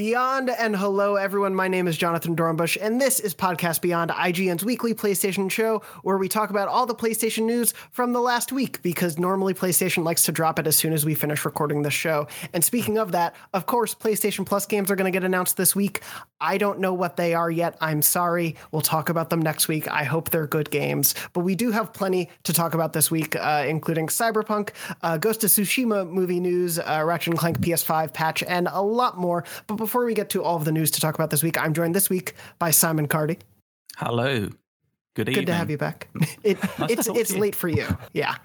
Beyond and hello, everyone. My name is Jonathan Dornbush, and this is Podcast Beyond, IGN's weekly PlayStation show where we talk about all the PlayStation news from the last week because normally PlayStation likes to drop it as soon as we finish recording the show. And speaking of that, of course, PlayStation Plus games are going to get announced this week. I don't know what they are yet. I'm sorry. We'll talk about them next week. I hope they're good games. But we do have plenty to talk about this week, uh, including Cyberpunk, uh, Ghost of Tsushima movie news, uh, Ratchet and Clank PS5 patch, and a lot more. But before we get to all of the news to talk about this week, I'm joined this week by Simon Cardy. Hello. Good evening. Good to have you back. It, Nice it's it's late for you. Yeah.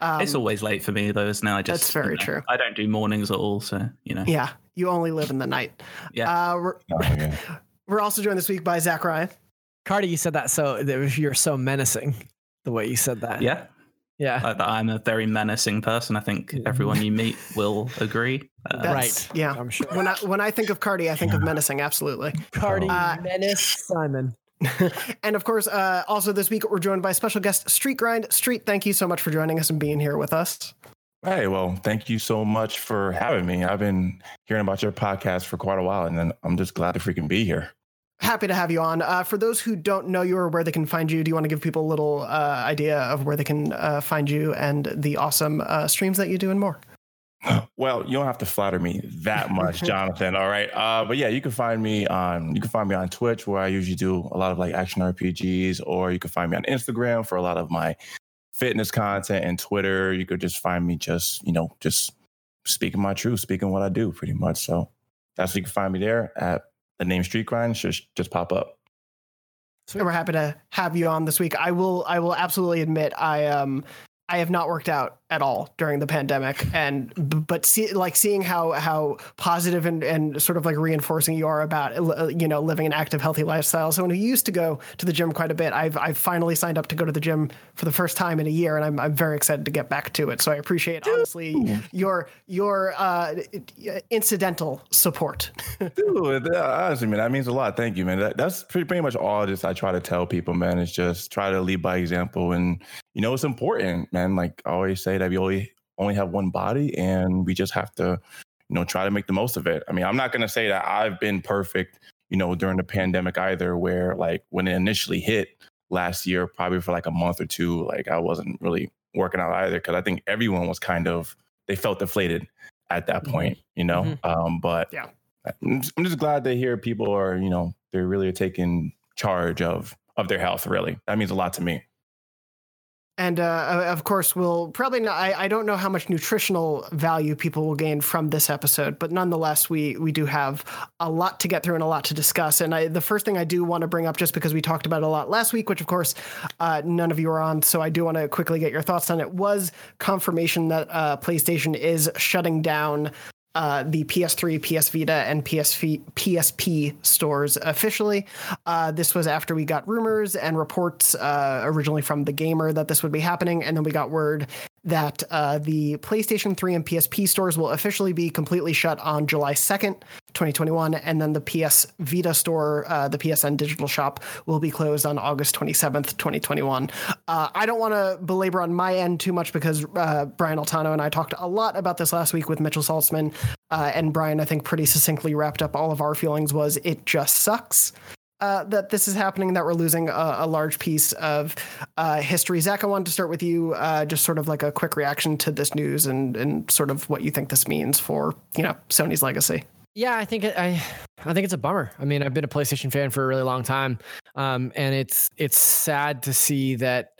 Um, it's always late for me though, isn't it? I just That's very you know, true. I don't do mornings at all, so you know. yeah. You only live in the night. Yeah. Uh, we're, we're also joined this week by Zach Ryan. Cardy, you said that so that you're so menacing the way you said that. yeah. Yeah. I, I'm a very menacing person. I think everyone you meet will agree. Uh, That's- right. Yeah. I'm sure. When I when I think of Cardy, I think of menacing. Absolutely. Cardy Uh, Menace Simon. and of course, uh, also this week we're joined by special guest Street Grind. Street, thank you so much for joining us and being here with us. Hey, well, thank you so much for having me. I've been hearing about your podcast for quite a while, and then I'm just glad to freaking be here. Happy to have you on. Uh, for those who don't know you or where they can find you, do you want to give people a little uh, idea of where they can uh, find you and the awesome uh, streams that you do and more? Well, you don't have to flatter me that much, Jonathan. All right, uh, but yeah, you can find me on you can find me on Twitch where I usually do a lot of like action RPGs, or you can find me on Instagram for a lot of my fitness content, and Twitter. You could just find me just you know just speaking my truth, speaking what I do, pretty much. So that's where you can find me there at the name Street Grind. Just just pop up. And we're happy to have you on this week. I will I will absolutely admit I um I have not worked out at all during the pandemic and but see like seeing how how positive and, and sort of like reinforcing you are about uh, you know living an active healthy lifestyle. Someone who used to go to the gym quite a bit. I've I've finally signed up to go to the gym for the first time in a year and I'm I'm very excited to get back to it. So I appreciate honestly your your uh incidental support. Dude, honestly, man, that means a lot. Thank you, man. That, that's pretty, pretty much all just I try to tell people, man, is just try to lead by example. And, you know, it's important, man. Like I always say that we only, only have one body and we just have to, you know, try to make the most of it. I mean, I'm not going to say that I've been perfect, you know, during the pandemic either, where like when it initially hit last year, probably for like a month or two, like I wasn't really working out either. Cause I think everyone was kind of, they felt deflated at that Mhm. point, you know? Mhm. Um, but Yeah. I'm just, I'm just glad to hear people are, you know, they're really taking charge of of their health. Really, that means a lot to me. And uh, of course, we'll probably not. I, I don't know how much nutritional value people will gain from this episode, but nonetheless, we we do have a lot to get through and a lot to discuss. And I, the first thing I do want to bring up, just because we talked about it a lot last week, which of course uh, none of you are on, so I do want to quickly get your thoughts on it. Was confirmation that uh, PlayStation is shutting down uh, the PS3, PS Vita, and PSV, PSP stores officially. Uh, this was after we got rumors and reports uh, originally from the gamer that this would be happening, and then we got word that uh, the PlayStation 3 and PSP stores will officially be completely shut on July 2nd, 2021, and then the PS Vita store, uh, the PSN digital shop, will be closed on August 27th, 2021. Uh, I don't want to belabor on my end too much because uh, Brian Altano and I talked a lot about this last week with Mitchell Saltzman, uh, and Brian, I think, pretty succinctly wrapped up all of our feelings was it just sucks uh, that this is happening, that we're losing a, a large piece of uh, history. Zach, I wanted to start with you, uh, just sort of like a quick reaction to this news and, and sort of what you think this means for, you know, Sony's legacy. Yeah, I think it, I I think it's a bummer. I mean, I've been a PlayStation fan for a really long time, um, and it's it's sad to see that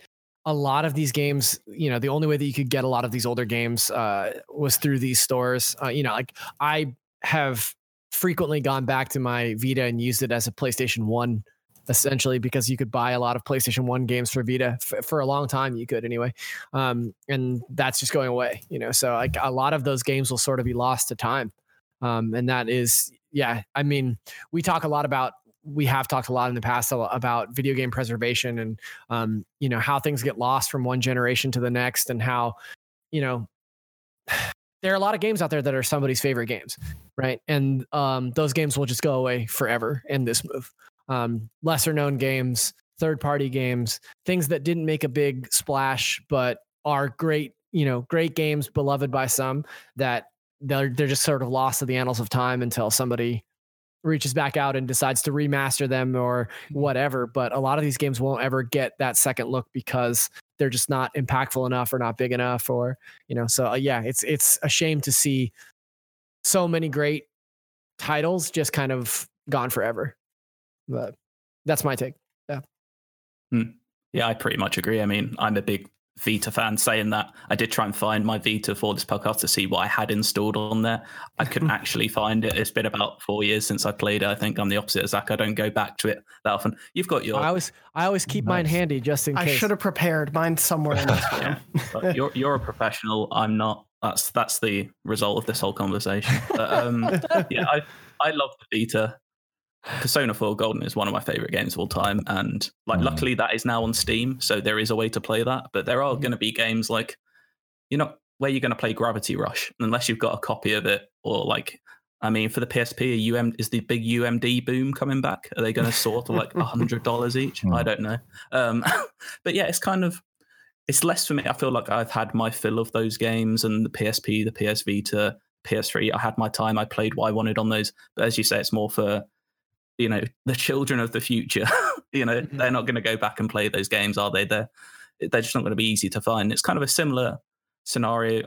a lot of these games, you know, the only way that you could get a lot of these older games uh, was through these stores. Uh, you know, like I have frequently gone back to my Vita and used it as a PlayStation One, essentially because you could buy a lot of PlayStation One games for Vita F- for a long time. You could anyway, um, and that's just going away. You know, so like a lot of those games will sort of be lost to time um, and that is yeah i mean we talk a lot about we have talked a lot in the past about video game preservation and um, you know how things get lost from one generation to the next and how you know there are a lot of games out there that are somebody's favorite games right? And um, those games will just go away forever in this move. Um, lesser known games third party games things that didn't make a big splash but are great you know great games beloved by some that they're they're just sort of lost to the annals of time until somebody reaches back out and decides to remaster them or whatever. But a lot of these games won't ever get that second look because they're just not impactful enough or not big enough or you know. So uh, yeah, it's it's a shame to see so many great titles just kind of gone forever. But that's my take. Yeah. Hmm. Yeah, I pretty much agree. I mean, I'm a big Vita fan saying that. I did try and find my Vita for this podcast to see what I had installed on there. I couldn't actually find it. It's been about four years since I played it. I think I'm the opposite of Zach. I don't go back to it that often. You've got your. I always I always keep mine handy just in I case. I should have prepared mine somewhere in this yeah, but you're you're a professional. I'm not. That's that's the result of this whole conversation. But, um, yeah, I I love the Vita. Persona 4 Golden is one of my favorite games of all time, and like Mm. luckily that is now on Steam, so there is a way to play that. But there are going to be games like, you know, where you're going to play Gravity Rush unless you've got a copy of it, or like, I mean, for the PSP, a UM is the big UMD boom coming back? Are they going to sort of like a hundred dollars each? I Mm. don't know. Um, but yeah, it's kind of it's less for me. I feel like I've had my fill of those games and the PSP, the PS Vita, PS3. I had my time. I played what I wanted on those. But as you say, it's more for you know the children of the future. you know, Mhm. they're not going to go back and play those games, are they? They're they're just not going to be easy to find. It's kind of a similar scenario.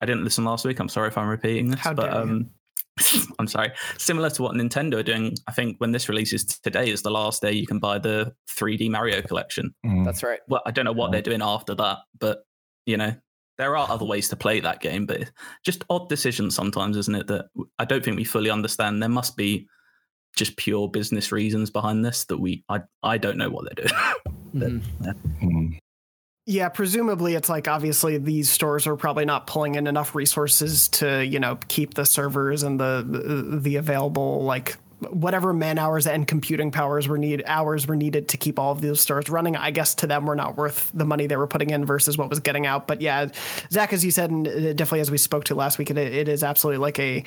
I didn't listen last week. I'm sorry if I'm repeating this, How but you. um, I'm sorry. Similar to what Nintendo are doing, I think when this releases today is the last day you can buy the 3D Mario collection Mm. That's right. well, I don't know what Right. they're doing after that, but you know, there are other ways to play that game, but just odd decisions sometimes, isn't it? That I don't think we fully understand. There must be just pure business reasons behind this that we I I don't know what they're doing. Mhm. Mm. Yeah, presumably it's like obviously these stores are probably not pulling in enough resources to, you know, keep the servers and the the, the available like whatever man hours and computing powers were need hours were needed to keep all of those stores running. I guess to them were not worth the money they were putting in versus what was getting out. But yeah, Zach, as you said, and uh, definitely as we spoke to last week, it, it is absolutely like a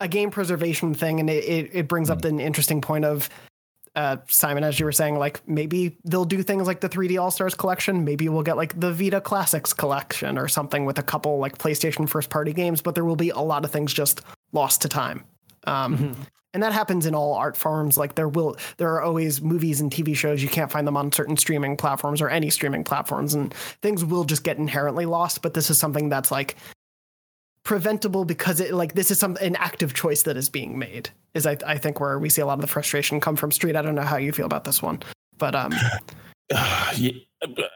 a game preservation thing, and it it, it brings up an interesting point of uh, Simon, as you were saying, like maybe they'll do things like the 3D All Stars collection. Maybe we'll get like the Vita Classics collection or something with a couple like PlayStation first party games, but there will be a lot of things just lost to time. Um, And that happens in all art forms. Like there will, there are always movies and TV shows you can't find them on certain streaming platforms or any streaming platforms, and things will just get inherently lost. But this is something that's like preventable because it like this is some an active choice that is being made is I, I think where we see a lot of the frustration come from street i don't know how you feel about this one but um yeah,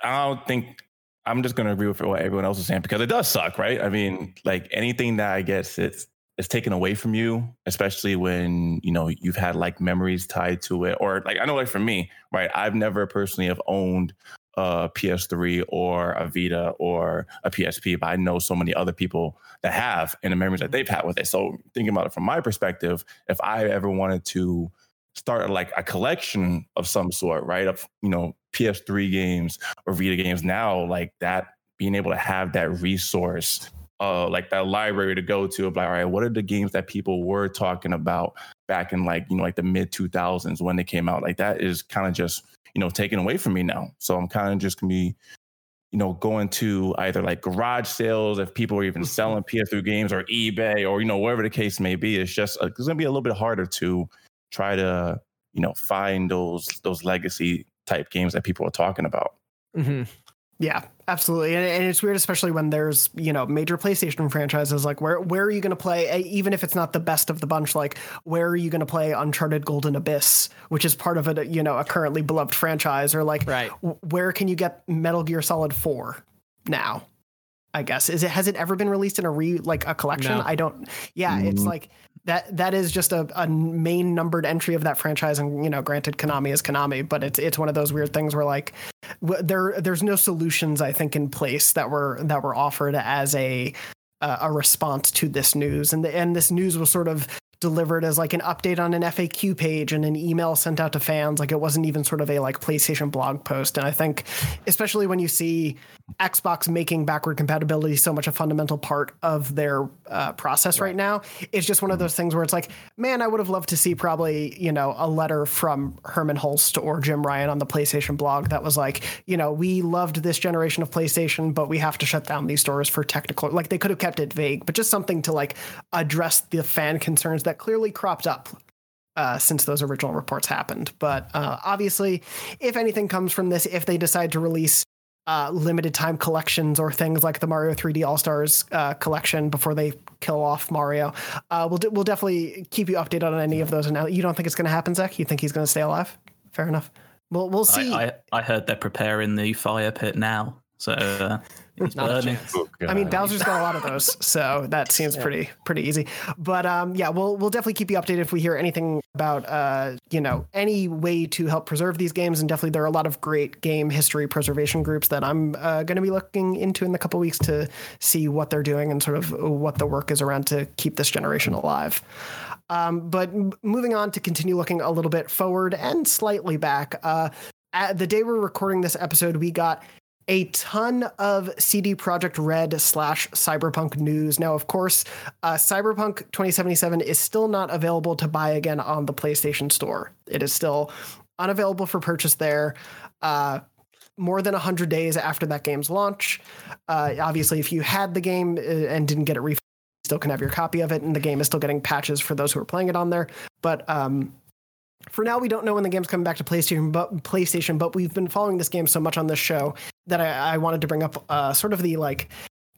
I don't think I'm just going to agree with what everyone else is saying because it does suck, right? I mean, like anything that I guess it's it's taken away from you, especially when you know you've had like memories tied to it, or like I know, like for me, right? I've never personally have owned a PS3 or a Vita or a PSP, but I know so many other people that have and the memories that they've had with it. So thinking about it from my perspective, if I ever wanted to start like a collection of some sort, right? Of you know PS3 games or Vita games. Now, like that, being able to have that resource, uh, like that library to go to of like, all right, what are the games that people were talking about back in like you know like the mid 2000s when they came out? Like that is kind of just you know taken away from me now. So I'm kind of just gonna be you know, going to either like garage sales if people are even selling PS3 games or eBay or you know wherever the case may be. It's just uh, it's gonna be a little bit harder to try to you know find those those legacy type games that people are talking about. Mhm. Yeah absolutely and, and it's weird especially when there's you know major playstation franchises like where where are you going to play even if it's not the best of the bunch like where are you going to play uncharted golden abyss which is part of a you know a currently beloved franchise or like Right. w- where can you get metal gear solid 4 now i guess is it has it ever been released in a re like a collection No. i don't yeah it's Mm. like that that is just a, a main numbered entry of that franchise and you know granted konami is konami but it's it's one of those weird things where like w- there there's no solutions i think in place that were that were offered as a uh, a response to this news. And the, and this news was sort of delivered as like an update on an FAQ page and an email sent out to fans. Like it wasn't even sort of a like PlayStation blog post. And I think especially when you see Xbox making backward compatibility so much a fundamental part of their uh, process right. now it's just one of those things where it's like man I would have loved to see probably you know a letter from Hermen Hulst or Jim Ryan on the PlayStation blog that was like you know we loved this generation of PlayStation but we have to shut down these stores for technical like they could have kept it vague but just something to like address the fan concerns that clearly cropped up uh, since those original reports happened. But uh, obviously, if anything comes from this, if they decide to release uh, limited time collections or things like the Mario 3D All Stars uh, collection before they kill off Mario, uh, we'll we'll definitely keep you updated on any of those. And you don't think it's going to happen, Zach? You think he's going to stay alive? Fair enough. We'll we'll see. I, I, I heard they're preparing the fire pit now, so uh, Not a chance. Oh, I mean, Bowser's got a lot of those, so that seems Yeah. pretty pretty easy. But um, yeah, we'll we'll definitely keep you updated if we hear anything about uh, you know, any way to help preserve these games. And definitely, there are a lot of great game history preservation groups that I'm uh, going to be looking into in the couple weeks to see what they're doing and sort of what the work is around to keep this generation alive. Um, but m- moving on to continue looking a little bit forward and slightly back. Uh, at the day we're recording this episode, we got a ton of CD Projekt Red slash Cyberpunk news. Now, of course, uh, Cyberpunk 2077 is still not available to buy again on the PlayStation Store. It is still unavailable for purchase there. Uh, more than 100 days after that game's launch. Uh, obviously, if you had the game uh, and didn't get it refunded, you still can have your copy of it, and the game is still getting patches for those who are playing it on there. But um, for now, we don't know when the game's coming back to PlayStation, but PlayStation. But we've been following this game so much on this show that I, I wanted to bring up uh, sort of the like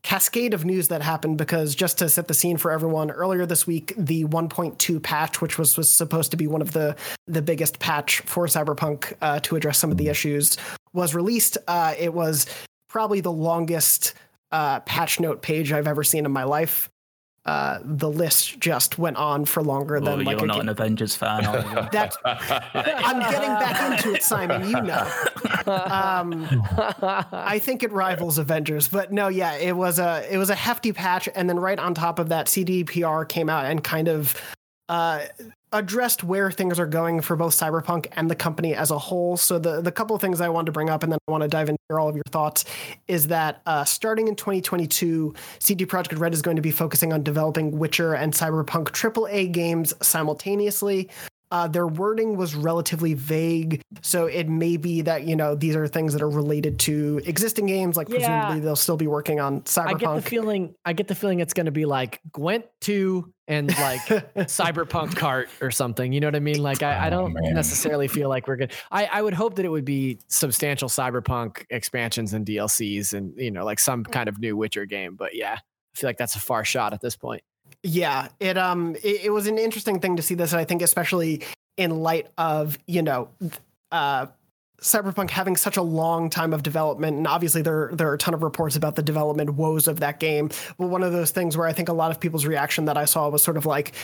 cascade of news that happened because just to set the scene for everyone earlier this week the 1.2 patch which was, was supposed to be one of the the biggest patch for cyberpunk uh, to address some of the issues was released uh, it was probably the longest uh, patch note page i've ever seen in my life uh, the list just went on for longer than like you're not ga- an Avengers fan, that i'm getting back into it simon you know. Um, I think it rivals Avengers, but no, yeah, it was a it was a hefty patch, and then right on top of that, CDPR came out and kind of uh, addressed where things are going for both Cyberpunk and the company as a whole. So the the couple of things I wanted to bring up, and then I want to dive into all of your thoughts, is that uh, starting in 2022, CD Projekt Red is going to be focusing on developing Witcher and Cyberpunk AAA games simultaneously. Uh, their wording was relatively vague, so it may be that you know these are things that are related to existing games. Like Yeah. presumably they'll still be working on I get the feeling. I get the feeling it's going to be like Gwent two and like Cyberpunk cart or something. You know what I mean? Like I, I Oh, don't man. necessarily feel like we're good. I, I would hope that it would be substantial Cyberpunk expansions and DLCs and you know like some kind of new Witcher game. But yeah, I feel like that's a far shot at this point. Yeah, it um it, it was an interesting thing to see this, and I think especially in light of you know uh Cyberpunk having such a long time of development, and obviously there there are a ton of reports about the development woes of that game. But one of those things where I think a lot of people's reaction that I saw was sort of like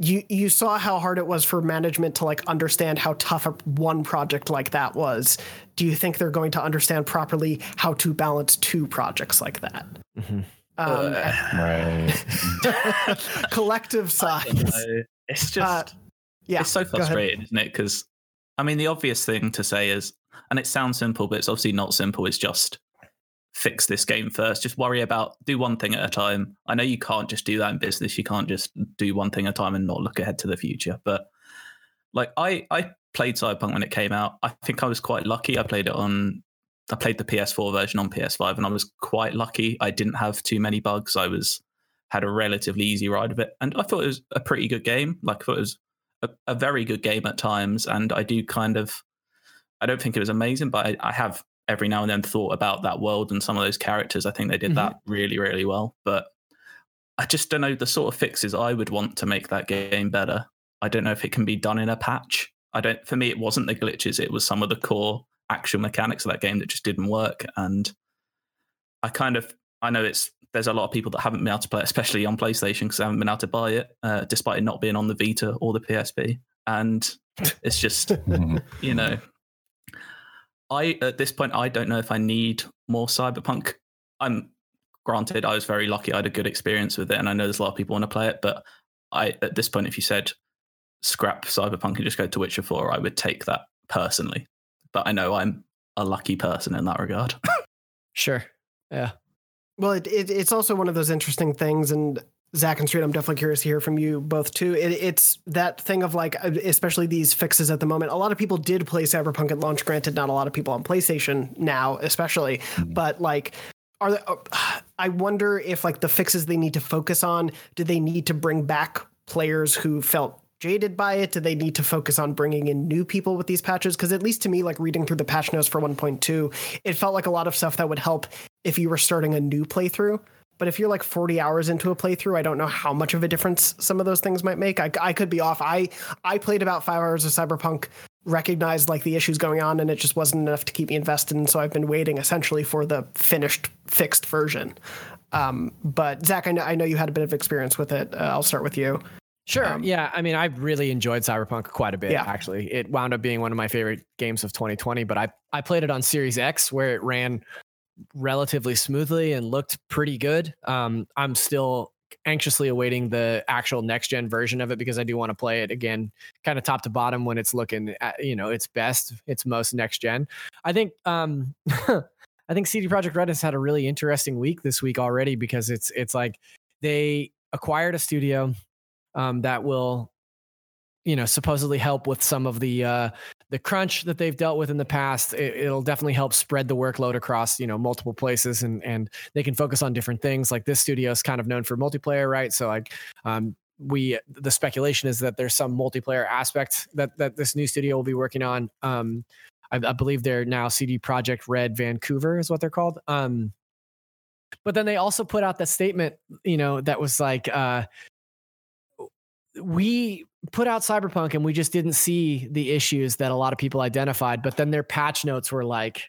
you you saw how hard it was for management to like understand how tough a one project like that was. Do you think they're going to understand properly how to balance two projects like that? Um, right. collective size. It's just Uh, Yeah, it's so frustrating, isn't it? Because I mean, the obvious thing to say is, and it sounds simple, but it's obviously not simple. Is just fix this game first. Just worry about do one thing at a time. I know you can't just do that in business. You can't just do one thing at a time and not look ahead to the future. But like I, I played Cyberpunk when it came out. I think I was quite lucky. I played it on. I played the PS4 version on PS5, and I was quite lucky. I didn't have too many bugs. I was had a relatively easy ride of it, and I thought it was a pretty good game. Like I thought it was a, a very good game at times, and I do kind of. I don't think it was amazing, but I, I have every now and then thought about that world and some of those characters. I think they did Mhm. that really, really well. But I just don't know the sort of fixes I would want to make that game better. I don't know if it can be done in a patch. I don't. For me, it wasn't the glitches; it was some of the core actual mechanics of that game that just didn't work. And I kind of, I know it's there's a lot of people that haven't been able to play, it, especially on PlayStation, because they haven't been able to buy it, uh, despite it not being on the Vita or the PSP. And it's just Mhm. you know, I at this point I don't know if I need more cyberpunk. I'm granted I was very lucky. I had a good experience with it, and I know there's a lot of people want to play it. But I at this point, if you said scrap cyberpunk and just go to Witcher Four, I would take that personally. But I know I'm a lucky person in that regard. Sure. Yeah. Well, it, it, it's also one of those interesting things, and Zach and Street, I'm definitely curious to hear from you both too. It, it's that thing of like, uh, especially these fixes at the moment. A lot of people did play Cyberpunk at launch. Granted, not a lot of people on PlayStation now, especially, Mhm. but like. Are they, uh, I wonder if like the fixes they need to focus on, do they need to bring back players who felt jaded by it? Do they need to focus on bringing in new people with these patches? Because at least to me, like reading through the patch notes for 1.2, it felt like a lot of stuff that would help if you were starting a new playthrough. But if you're like 40 hours into a playthrough, I don't know how much of a difference some of those things might make. I, I could be off. I I played about five hours of Cyberpunk, recognized like the issues going on, and it just wasn't enough to keep me invested. And so I've been waiting essentially for the finished, fixed version. Um, but Zach, I know I know you had a bit of experience with it. Uh, I'll start with you. Sure. Um, yeah. I mean, I really enjoyed Cyberpunk quite a bit. Yeah. Actually, it wound up being one of my favorite games of 2020. But I I played it on Series X, where it ran relatively smoothly and looked pretty good. Um, I'm still anxiously awaiting the actual next gen version of it because I do want to play it again, kind of top to bottom when it's looking at you know its best, its most next gen. I think. Um, I think CD Projekt Red has had a really interesting week this week already because it's it's like they acquired a studio um, that will you know supposedly help with some of the uh, the crunch that they've dealt with in the past. It, will definitely help spread the workload across you know multiple places, and and they can focus on different things. Like this studio is kind of known for multiplayer, right? So like um, we the speculation is that there's some multiplayer aspect that that this new studio will be working on. Um, I, I believe they're now CD Projekt Red Vancouver is what they're called. Um, but then they also put out that statement, you know, that was like, uh, we put out Cyberpunk and we just didn't see the issues that a lot of people identified. But then their patch notes were like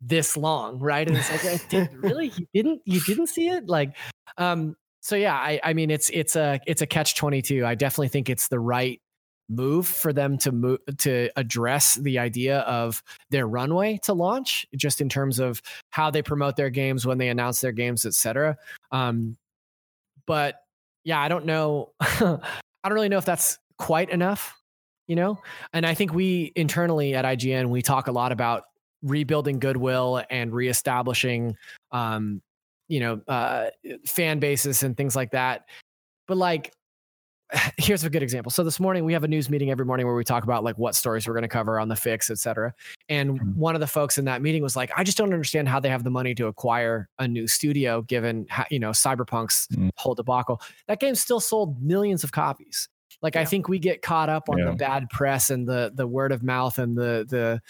this long, right? And it's like, did, really, you didn't, you didn't see it, like, um. So yeah, I, I mean, it's it's a it's a catch twenty two. I definitely think it's the right move for them to move to address the idea of their runway to launch just in terms of how they promote their games when they announce their games etc um but yeah i don't know I don't really know if that's quite enough, you know? And I think we internally at IGN, we talk a lot about rebuilding goodwill and reestablishing, um, you know, uh, fan bases and things like that. But like, here's a good example. So this morning we have a news meeting every morning where we talk about like what stories we're going to cover on the fix, et cetera. And mm-hmm. one of the folks in that meeting was like, I just don't understand how they have the money to acquire a new studio given how, you know Cyberpunk's mm-hmm. whole debacle. That game still sold millions of copies. Like yeah. I think we get caught up on yeah. the bad press and the the word of mouth and the the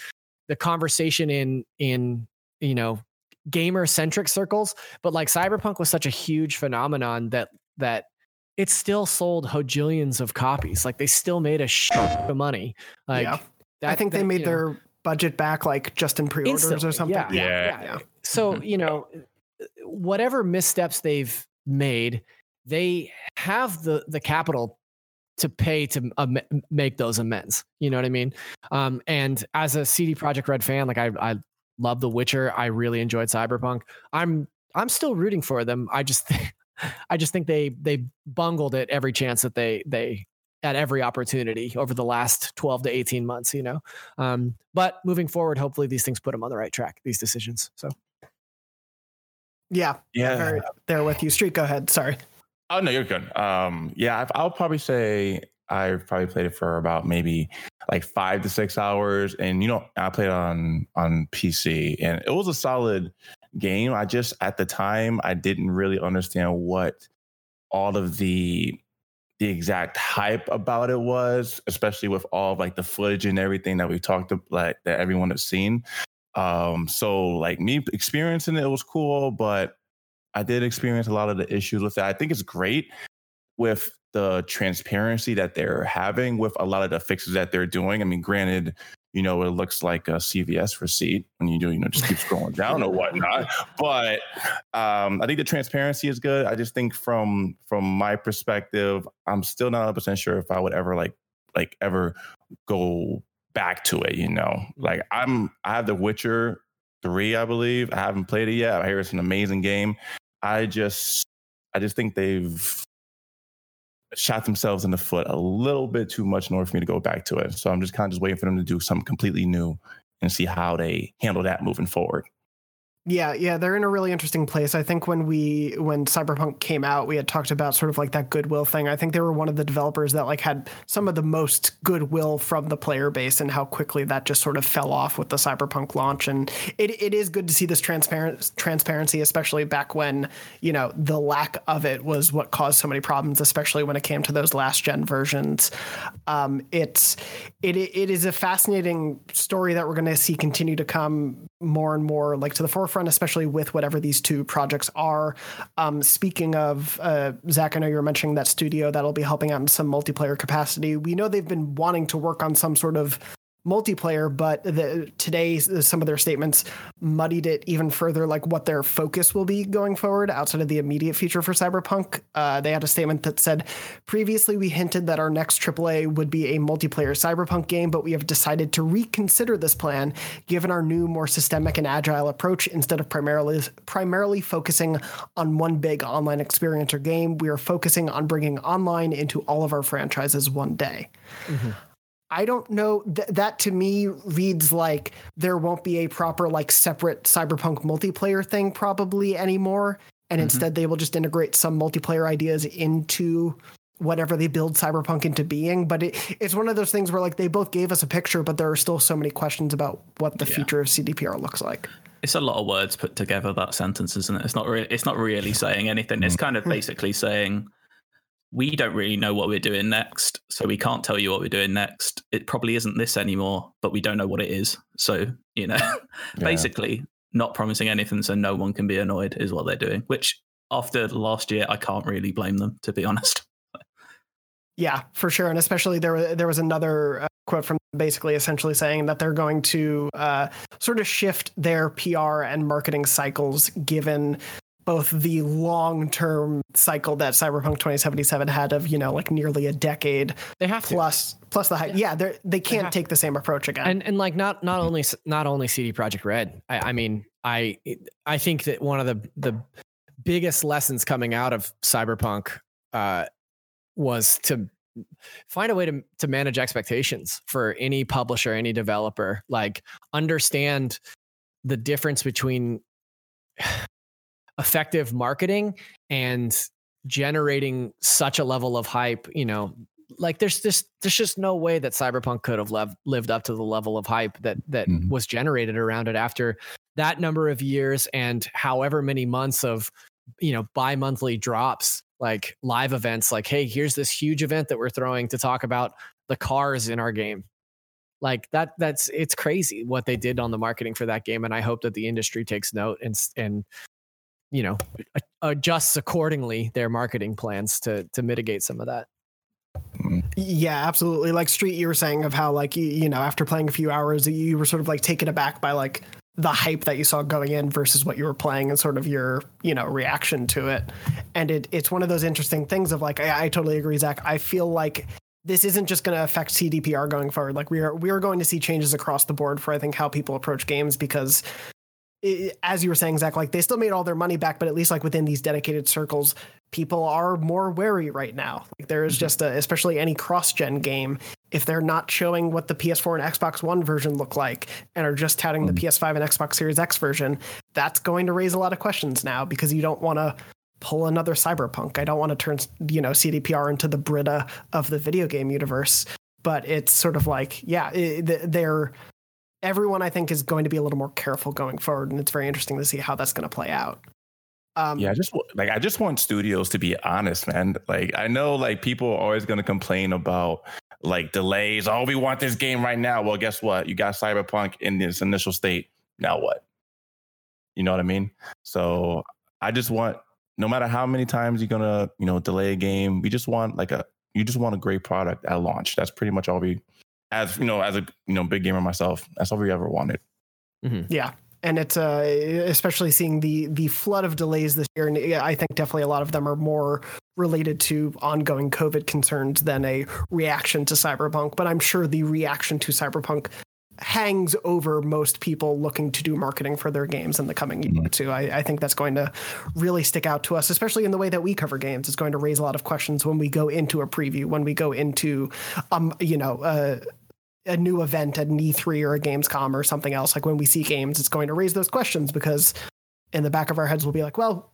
the conversation in in you know gamer centric circles but like cyberpunk was such a huge phenomenon that that it still sold hojillions of copies. Like they still made a shit of money. Like yeah. that, I think that, they made their know, budget back like just in pre-orders instantly. or something. Yeah. Yeah. yeah. So, you know, whatever missteps they've made, they have the the capital to pay to um, make those amends. You know what I mean? Um, and as a CD Projekt Red fan, like I, I love The Witcher. I really enjoyed Cyberpunk. I'm I'm still rooting for them. I just think I just think they they bungled it every chance that they they at every opportunity over the last 12 to 18 months, you know. Um, but moving forward, hopefully these things put them on the right track, these decisions. So yeah. Yeah. There with you. Street, go ahead. Sorry. Oh no, you're good. Um, yeah, I'll probably say I probably played it for about maybe like five to six hours, and you know, I played on on PC, and it was a solid game. I just at the time I didn't really understand what all of the the exact hype about it was, especially with all of like the footage and everything that we talked about, like that everyone has seen. Um, so like me experiencing it was cool, but I did experience a lot of the issues with that. I think it's great with the transparency that they're having with a lot of the fixes that they're doing. I mean, granted, you know, it looks like a CVS receipt when you do, you know, just keep scrolling down or whatnot. But um, I think the transparency is good. I just think from from my perspective, I'm still not 100 percent sure if I would ever like like ever go back to it. You know, like I'm I have The Witcher three, I believe. I haven't played it yet. I hear it's an amazing game. I just I just think they've shot themselves in the foot a little bit too much in order for me to go back to it. So I'm just kind of just waiting for them to do something completely new and see how they handle that moving forward. Yeah, yeah, they're in a really interesting place. I think when we when Cyberpunk came out, we had talked about sort of like that goodwill thing. I think they were one of the developers that like had some of the most goodwill from the player base and how quickly that just sort of fell off with the Cyberpunk launch. And it, it is good to see this transparent transparency, especially back when, you know, the lack of it was what caused so many problems, especially when it came to those last gen versions. Um, it's it it is a fascinating story that we're gonna see continue to come more and more like to the forefront especially with whatever these two projects are. Um, speaking of uh, Zach, I know you were mentioning that studio that'll be helping out in some multiplayer capacity. We know they've been wanting to work on some sort of multiplayer, but the, today some of their statements muddied it even further, like what their focus will be going forward outside of the immediate future for Cyberpunk. Uh, they had a statement that said, previously we hinted that our next AAA would be a multiplayer Cyberpunk game, but we have decided to reconsider this plan given our new, more systemic and agile approach. Instead of primarily primarily focusing on one big online experience or game, we are focusing on bringing online into all of our franchises one day. Mm-hmm. I don't know th- that to me reads like there won't be a proper like separate cyberpunk multiplayer thing probably anymore. And mm-hmm. instead they will just integrate some multiplayer ideas into whatever they build cyberpunk into being. But it, it's one of those things where like they both gave us a picture but there are still so many questions about what the yeah. future of cdpr looks like. It's a lot of words put together that sentence isn't it? It's not really it's not really saying anything. It's kind of basically saying we don't really know what we're doing next, so we can't tell you what we're doing next. It probably isn't this anymore, but we don't know what it is. So, you know, yeah. basically not promising anything so no one can be annoyed is what they're doing, which after last year, I can't really blame them, to be honest. Yeah, for sure, and especially there there was another uh, quote from basically essentially saying that they're going to uh, sort of shift their PR and marketing cycles given both the long term cycle that Cyberpunk 2077 had of, you know, like nearly a decade. They have plus to. plus the hype. Yeah, they they can't they take the same approach again. And and like not not only not only CD Projekt Red. I, I mean, I I think that one of the the biggest lessons coming out of Cyberpunk uh, was to find a way to to manage expectations for any publisher, any developer. Like understand the difference between effective marketing and generating such a level of hype, you know, like there's just there's just no way that Cyberpunk could have lev- lived up to the level of hype that that mm-hmm. was generated around it after that number of years and however many months of you know bi-monthly drops like live events like hey here's this huge event that we're throwing to talk about the cars in our game like that that's it's crazy what they did on the marketing for that game and i hope that the industry takes note and and you know adjusts accordingly their marketing plans to to mitigate some of that. Hmm. Yeah absolutely. Like street you were saying of how like you, you know after playing a few hours you were sort of like taken aback by like the hype that you saw going in versus what you were playing and sort of your you know reaction to it. And it it's one of those interesting things of like I, I totally agree zach. I feel like this isn't just going to affect cdpr going forward. Like we are we are going to see changes across the board for i think how people approach games because as you were saying, Zach, like they still made all their money back, but at least like within these dedicated circles, people are more wary right now. Like there is mm-hmm. just a, especially any cross-gen game, if they're not showing what the PS4 and Xbox One version look like and are just touting mm-hmm. the PS5 and Xbox Series X version, that's going to raise a lot of questions now because you don't want to pull another cyberpunk. I don't want to turn, you know, CDPR into the Brita of the video game universe. But it's sort of like, yeah, it, they're everyone I think is going to be a little more careful going forward, and it's very interesting to see how that's going to play out. Um, yeah, I just like I just want studios to be honest, man. Like I know like people are always going to complain about like delays. Oh, we want this game right now. Well, guess what? You got Cyberpunk in this initial state. Now what? You know what I mean? So I just want no matter how many times you're gonna you know delay a game, we just want like a you just want a great product at launch. That's pretty much all we as you know, as a you know big gamer myself, that's all we ever wanted. Mm-hmm. Yeah, and it's uh, especially seeing the the flood of delays this year, and I think definitely a lot of them are more related to ongoing COVID concerns than a reaction to Cyberpunk. But I'm sure the reaction to Cyberpunk hangs over most people looking to do marketing for their games in the coming year or two. I, I, think that's going to really stick out to us, especially in the way that we cover games. It's going to raise a lot of questions when we go into a preview, when we go into, um, you know, uh, a new event at an E3 or a Gamescom or something else, like when we see games, it's going to raise those questions because in the back of our heads, we'll be like, well,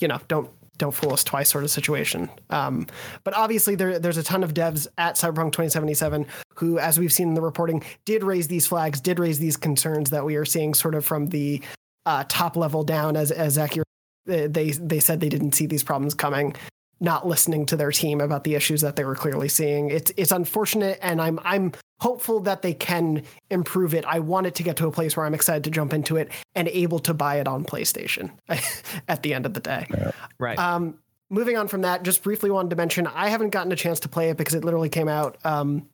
you know, don't don't fool us twice sort of situation. Um, but obviously, there, there's a ton of devs at Cyberpunk 2077 who, as we've seen in the reporting, did raise these flags, did raise these concerns that we are seeing sort of from the uh, top level down. As as accurate, they they said they didn't see these problems coming, not listening to their team about the issues that they were clearly seeing. It's it's unfortunate, and I'm I'm hopeful that they can improve it. I want it to get to a place where I'm excited to jump into it and able to buy it on PlayStation at the end of the day. Yeah. Right. Um, moving on from that, just briefly wanted to mention I haven't gotten a chance to play it because it literally came out um,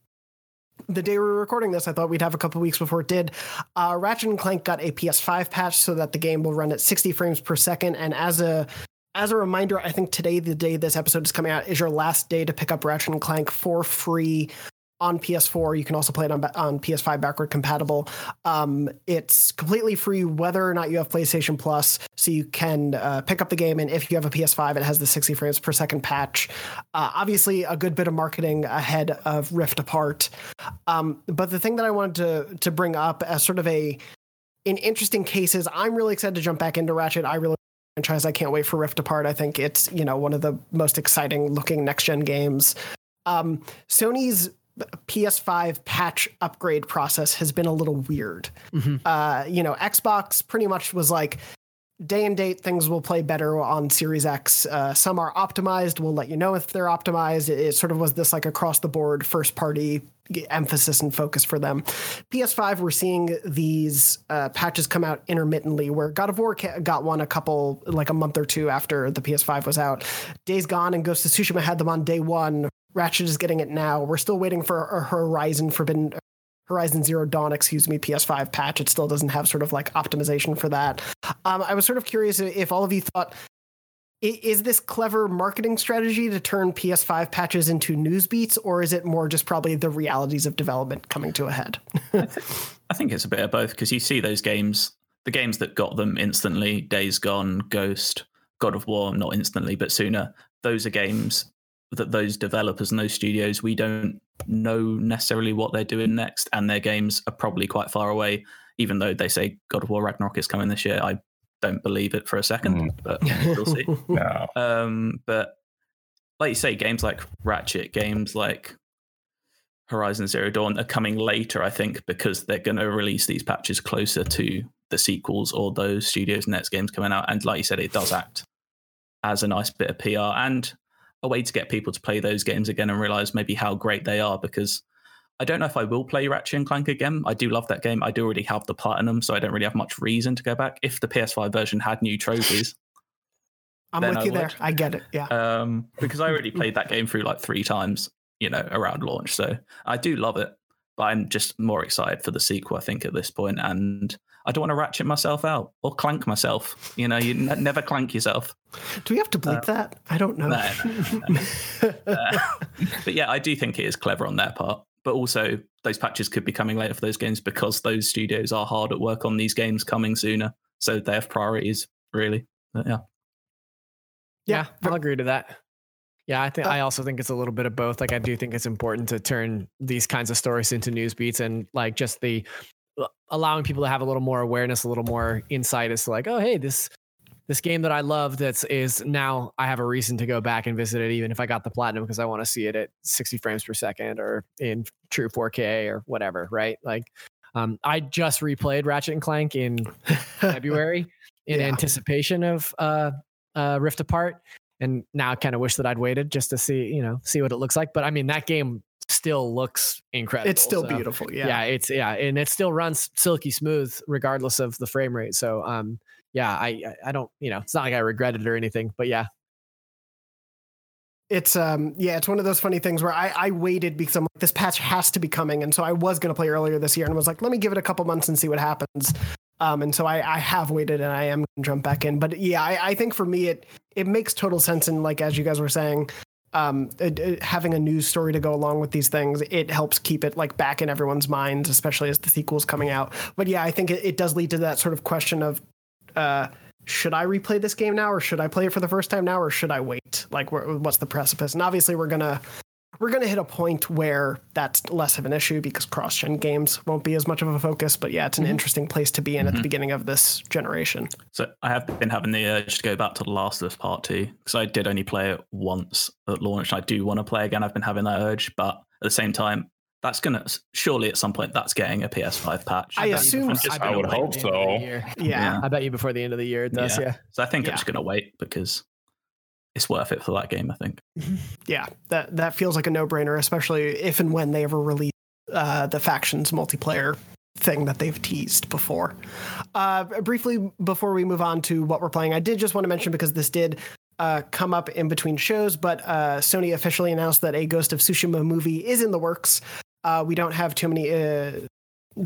the day we were recording this. I thought we'd have a couple weeks before it did. Uh, Ratchet and Clank got a PS5 patch so that the game will run at 60 frames per second. And as a as a reminder, I think today, the day this episode is coming out, is your last day to pick up Ratchet and Clank for free on PS4. You can also play it on on PS5 backward compatible. Um, it's completely free whether or not you have PlayStation Plus, so you can uh, pick up the game. And if you have a PS5, it has the 60 frames per second patch. Uh, obviously, a good bit of marketing ahead of Rift Apart. Um, but the thing that I wanted to to bring up as sort of a in interesting cases, I'm really excited to jump back into Ratchet. I really franchise. I can't wait for Rift Apart. I think it's you know one of the most exciting looking next gen games. Um, Sony's PS5 patch upgrade process has been a little weird. Mm-hmm. Uh, you know, Xbox pretty much was like, day and date things will play better on Series X. Uh, some are optimized. We'll let you know if they're optimized. It, it, sort of was this like across the board first party emphasis and focus for them. PS5, we're seeing these uh, patches come out intermittently. Where God of War got one a couple like a month or two after the PS5 was out. Days Gone and Ghost of Tsushima had them on day one. Ratchet is getting it now. We're still waiting for a Horizon Forbidden Horizon Zero Dawn, excuse me, PS5 patch. It still doesn't have sort of like optimization for that. Um, I was sort of curious if all of you thought, is this clever marketing strategy to turn PS5 patches into news beats, or is it more just probably the realities of development coming to a head? I, think, I think it's a bit of both because you see those games, the games that got them instantly, Days Gone, Ghost, God of War, not instantly, but sooner. Those are games that those developers and those studios we don't know necessarily what they're doing next, and their games are probably quite far away. Even though they say God of War Ragnarok is coming this year, I don't believe it for a second, mm. but we'll see. no. um, but like you say, games like Ratchet, games like Horizon Zero Dawn are coming later, I think, because they're going to release these patches closer to the sequels or those studios' next games coming out. And like you said, it does act as a nice bit of PR and a way to get people to play those games again and realize maybe how great they are because I don't know if I will play Ratchet and Clank again. I do love that game. I do already have the platinum, so I don't really have much reason to go back. If the PS5 version had new trophies, I'm with I you would. there. I get it. Yeah. Um, because I already played that game through like three times, you know, around launch. So I do love it, but I'm just more excited for the sequel. I think at this point, and I don't want to ratchet myself out or clank myself. You know, you n- never clank yourself. Do we have to bleep uh, that? I don't know. No, no, no. uh, but yeah, I do think it is clever on their part. But also, those patches could be coming later for those games because those studios are hard at work on these games coming sooner. So they have priorities, really. But yeah. Yeah, I'll agree to that. Yeah, I think uh, I also think it's a little bit of both. Like I do think it's important to turn these kinds of stories into news beats and like just the allowing people to have a little more awareness, a little more insight as to like, oh, hey, this this game that I love that's is now I have a reason to go back and visit it, even if I got the platinum because I want to see it at 60 frames per second or in true 4K or whatever, right? Like, um, I just replayed Ratchet and Clank in February in yeah. anticipation of uh, uh, Rift Apart, and now I kind of wish that I'd waited just to see, you know, see what it looks like. But I mean, that game still looks incredible. It's still so, beautiful. Yeah. Yeah. It's, yeah. And it still runs silky smooth regardless of the frame rate. So, um, yeah, I, I don't, you know, it's not like I regret it or anything, but yeah. It's um yeah, it's one of those funny things where I, I waited because I'm like, this patch has to be coming. And so I was gonna play earlier this year and was like, let me give it a couple months and see what happens. Um, and so I, I have waited and I am gonna jump back in. But yeah, I, I think for me it it makes total sense and like as you guys were saying, um, having a news story to go along with these things, it helps keep it like back in everyone's minds, especially as the sequel's coming out. But yeah, I think it, it does lead to that sort of question of, uh, should I replay this game now, or should I play it for the first time now, or should I wait? Like, what's the precipice? And obviously, we're gonna we're going to hit a point where that's less of an issue because cross-gen games won't be as much of a focus. But yeah, it's an mm-hmm. interesting place to be in at the mm-hmm. beginning of this generation. So I have been having the urge to go back to The Last of Us Part Two because I did only play it once at launch. I do want to play again. I've been having that urge, but at the same time, that's gonna surely at some point that's getting a PS5 patch. I bet you assume before- so. bet I would hope the end of the so. year. Yeah. I bet you before the end of the year it does. Yeah. Yeah. So I think Yeah. I'm just gonna wait because it's worth it for that game. I think. Yeah, that that feels like a no-brainer, especially if and when they ever release uh, the factions multiplayer thing that they've teased before. Uh, briefly, before we move on to what we're playing, I did just want to mention because this did uh, come up in between shows, but uh, Sony officially announced that a Ghost of Tsushima movie is in the works. Uh, we don't have too many uh,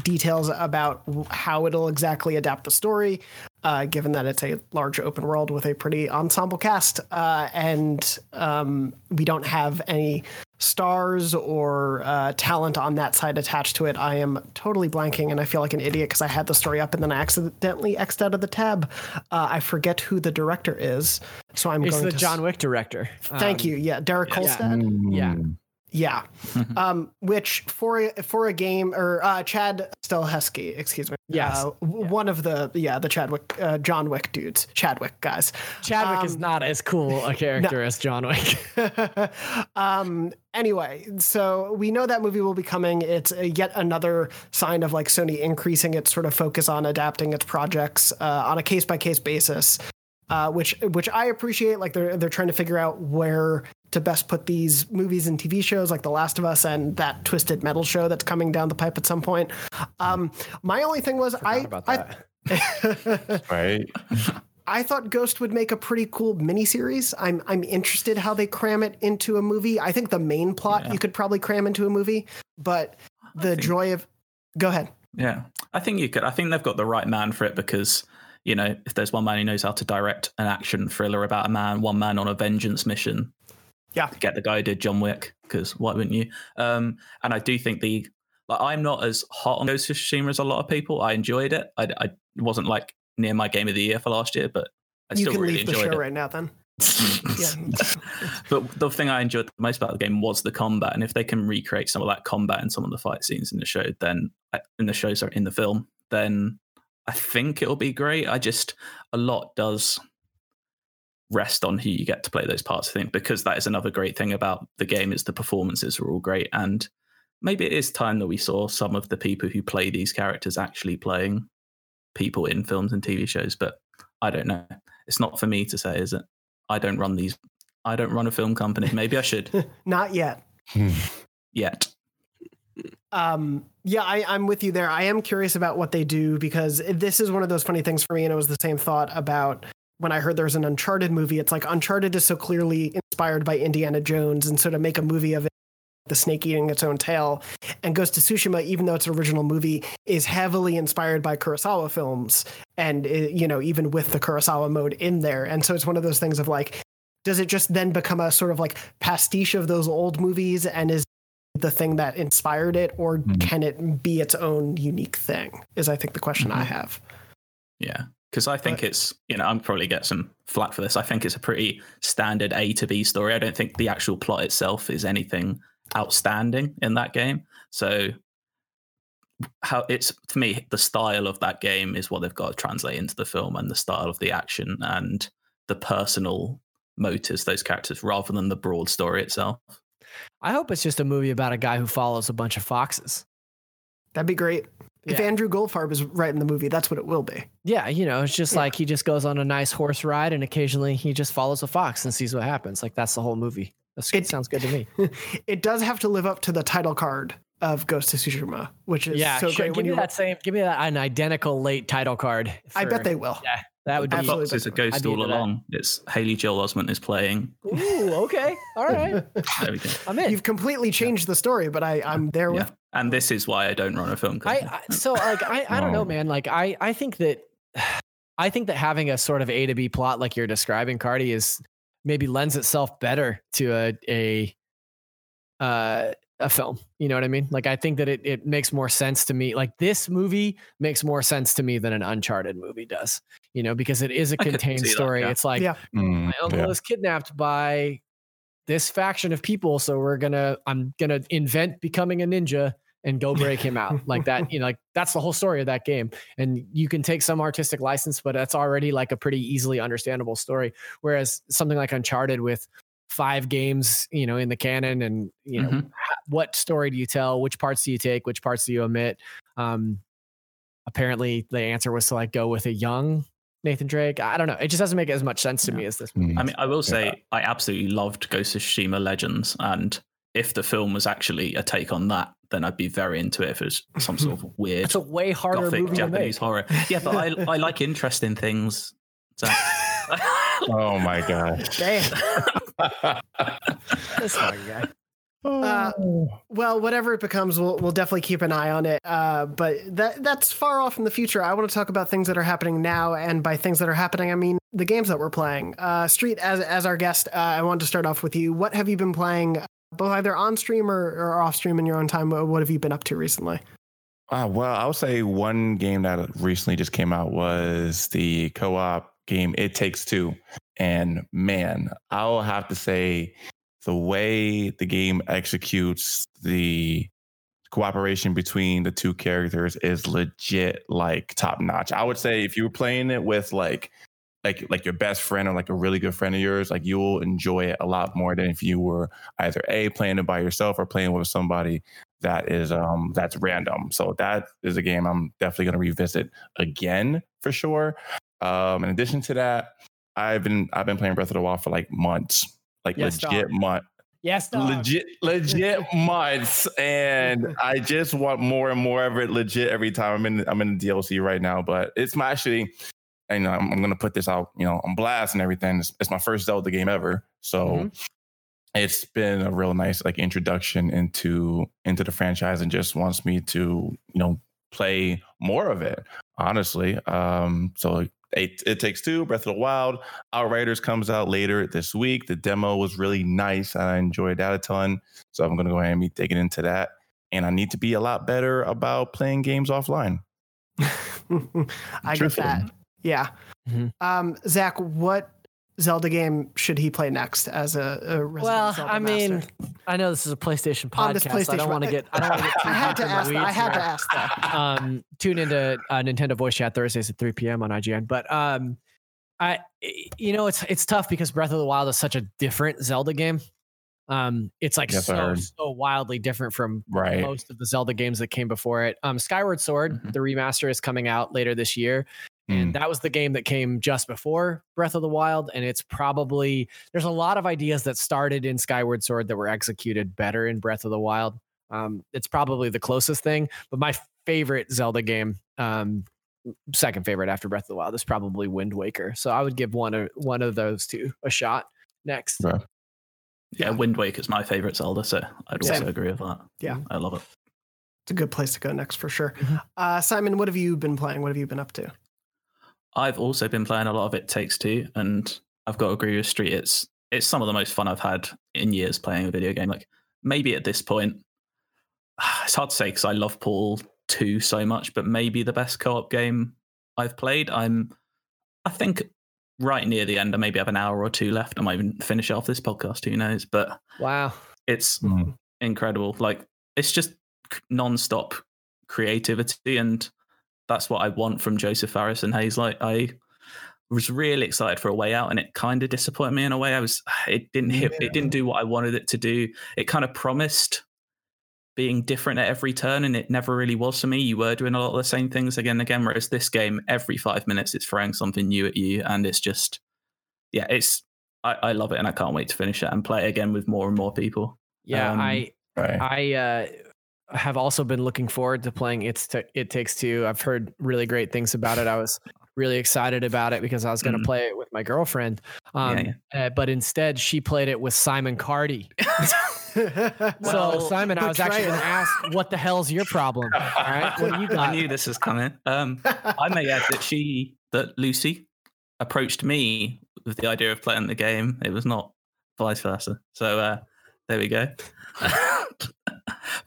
details about how it'll exactly adapt the story, uh, given that it's a large open world with a pretty ensemble cast, uh, and um, we don't have any stars or uh, talent on that side attached to it. I am totally blanking, and I feel like an idiot because I had the story up and then I accidentally xed out of the tab. Uh, I forget who the director is, so I'm going to It's going the to. John Wick director. Thank Um, you. Yeah, Derek yeah. Kolstad. Yeah. Yeah. Um, which for a, for a game or uh, Chad Stahelski, excuse me. Yes. Uh, w- One of the yeah the Chadwick uh, John Wick dudes, Chadwick guys. Chadwick is Um, not as cool a character as John Wick. um anyway so we know that movie will be coming it's yet another sign of like sony increasing its sort of focus on adapting its projects uh, on a case by case basis uh, which which i appreciate like they're they're trying to figure out where to best put these movies and tv shows like the last of us and that twisted metal show that's coming down the pipe at some point um my only thing was i about I, that. Right. I thought Ghost would make a pretty cool miniseries. I'm I'm interested how they cram it into a movie. I think the main plot Yeah. you could probably cram into a movie, but the think- joy of go ahead. Yeah, I think you could. I think they've got the right man for it because you know if there's one man who knows how to direct an action thriller about a man, one man on a vengeance mission. Yeah. get the guy who did John Wick because why wouldn't you? Um, and I do think the like I'm not as hot on Ghost of Tsushima as a lot of people. I enjoyed it. I, I wasn't like near my game of the year for last year, but I you still can really leave the enjoyed show it. right now then. Yeah. but the thing I enjoyed the most about the game was the combat, and if they can recreate some of that combat in some of the fight scenes in the show, then uh, in the show, sorry, in the film, then I think it'll be great. I just a lot does rest on who you get to play those parts. I think because that is another great thing about the game is the performances are all great, and maybe it is time that we saw some of the people who play these characters actually playing people in films and TV shows. But I don't know. It's not for me to say, is it? I don't run these. I don't run a film company. Maybe I should Not yet. yet. Um, yeah, I, I'm with you there. I am curious about what they do because this is one of those funny things for me, and it was the same thought about when I heard there's an Uncharted movie. It's like Uncharted is so clearly inspired by Indiana Jones, and so to make a movie of it, the snake eating its own tail, and Ghost of Tsushima, even though it's an original movie, is heavily inspired by Kurosawa films, and it, you know even with the Kurosawa mode in there, and so it's one of those things of like. Does it just then become a sort of like pastiche of those old movies and is the thing that inspired it, or Mhm. can it be its own unique thing? Is I think the question I Mhm. have. Yeah. Because I think it's, you know, I'm probably get some flack for this. I think it's a pretty standard A to B story. I don't think the actual plot itself is anything outstanding in that game. So, how it's to me, the style of that game is what they've got to translate into the film and the style of the action and the personal motives, those characters, rather than the broad story itself. I hope it's just a movie about a guy who follows a bunch of foxes. That'd be great. If Yeah. Andrew Goldfarb is writing the movie, that's what it will be. Yeah, you know, it's just Yeah. like he just goes on a nice horse ride and occasionally he just follows a fox and sees what happens. Like that's the whole movie. That It- sounds good to me. it does have to live up to the title card of Ghost of Tsushima, which is yeah, so sure, great give when me you. that same. Give me that an identical late title card. I bet they will. Yeah, that would The be. Absolutely. Fox is a I'd ghost be all into that. along. It's Haley Joel Osment is playing. Ooh, okay, all right, There we go. I'm in. You've completely changed the story, but I, I'm there Yeah. with. And this is why I don't run a film company. I so like I, I don't know, man. Like I I think that I think that having a sort of A to B plot like you're describing, Cardy, is maybe lends itself better to a a uh a film. You know what I mean? Like I think that it it makes more sense to me. Like this movie makes more sense to me than an Uncharted movie does. You know, because it is a I could contained see that, story. yeah. It's like Yeah. Mm, my uncle yeah. is kidnapped by this faction of people, so we're gonna I'm gonna invent becoming a ninja and go break him out. Like that you know like that's the whole story of that game. And you can take some artistic license but that's already like a pretty easily understandable story. Whereas something like uncharted with five games you know in the canon and you know Mhm. what story do you tell? Which parts do you take? Which parts do you omit? Um apparently the answer was to like go with a young nathan drake. I don't know. It just doesn't make as much sense to Yeah. me as this Mm. I mean, I will say I absolutely loved Ghost of Tsushima Legends, and if the film was actually a take on that, then I'd be very into it if it was some sort of weird it's a way harder gothic movie to Japanese make horror. Yeah, but I I like interesting things. So. Oh my god. Damn. this fucking guy Uh, Well, whatever it becomes, we'll we'll definitely keep an eye on it. Uh, but that that's far off in the future. I want to talk about things that are happening now, and by things that are happening, I mean the games that we're playing. Uh, Street, as as our guest, uh, I wanted to start off with you. What have you been playing, both either on stream or, or off stream in your own time? What have you been up to recently? Uh, well, I would say one game that recently just came out was the co-op game It Takes Two, and man, I'll have to say the way the game executes the cooperation between the two characters is legit like top notch. I would say if you were playing it with like like like your best friend or like a really good friend of yours, like you'll enjoy it a lot more than if you were either a playing it by yourself or playing with somebody that is um that's random. So that is a game I'm definitely gonna revisit again for sure. Um in addition to that, I've been I've been playing Breath of the Wild for like months. Like Yes, legit month yes dog. legit legit months and i just want more and more of it legit every time i'm in i'm in the dlc right now but it's my actually and I'm, I'm gonna put this out you know on blast and everything. It's, it's my first zelda game ever. So Mhm. it's been a real nice like introduction into into the franchise and just wants me to you know play more of it honestly. Um so it, it takes two breath of the wild. Outriders comes out later this week. The demo was really nice. I enjoyed that a ton. So i'm going to go ahead and be digging into that. And i need to be a lot better about playing games offline. I get that. Yeah. Mhm. Um, Zach, what Zelda game should he play next as a, a resident well Zelda i mean master? i know this is a playstation On this podcast i PlayStation- don't want to get i don't want to get I had to ask. That. I had to ask that. um, tune into uh, Nintendo Voice Chat Thursdays at 3 p.m. on IGN. But um, I, you know, it's it's tough because Breath of the Wild is such a different Zelda game. Um, it's like Yes, so so wildly different from right most of the Zelda games that came before it. Um, Skyward Sword, Mhm. the remaster, is coming out later this year. Mm. And that was the game that came just before Breath of the Wild. And it's probably, there's a lot of ideas that started in Skyward Sword that were executed better in Breath of the Wild. Um, it's probably the closest thing. But my favorite Zelda game, um, second favorite after Breath of the Wild, is probably Wind Waker. So I would give one of one of those two a shot next. Right. Yeah, Wind Waker is my favorite Zelda, so I'd Same. also agree with that. Yeah. I love it. It's a good place to go next for sure. Mhm. Uh, Simon, what have you been playing? What have you been up to? I've also been playing a lot of It Takes Two, and I've got to agree with Street. It's it's some of the most fun I've had in years playing a video game. Like maybe at this point, it's hard to say because I love Portal Two so much, but maybe the best co-op game I've played. I'm, I think, right near the end. I maybe have an hour or two left. I might even finish off this podcast. Who knows? But Wow. it's Mm. incredible. Like it's just c- non-stop creativity, and that's what I want from Josef Fares and Hayes. Like I was really excited for a way out, and it kind of disappointed me in a way. I was it didn't hit, it didn't do what I wanted it to do. It kind of promised being different at every turn, and it never really was for me. You were doing a lot of the same things again and again, whereas this game, every five minutes, it's throwing something new at you, and it's just yeah, it's. I, I love it, and I can't wait to finish it and play it again with more and more people. Yeah, Um, I right I uh, have also been looking forward to playing It's T- It Takes Two. I've heard really great things about it. I was really excited about it because I was going to Mm. play it with my girlfriend. Um, Yeah, Uh, but instead, she played it with Simon Cardy. so, Well, Simon, I was actually going to ask, what the hell's your problem? All right, what do you I knew this was coming. Um, I may add that she, that Lucy, approached me with the idea of playing the game. It was not vice versa. So uh, There we go.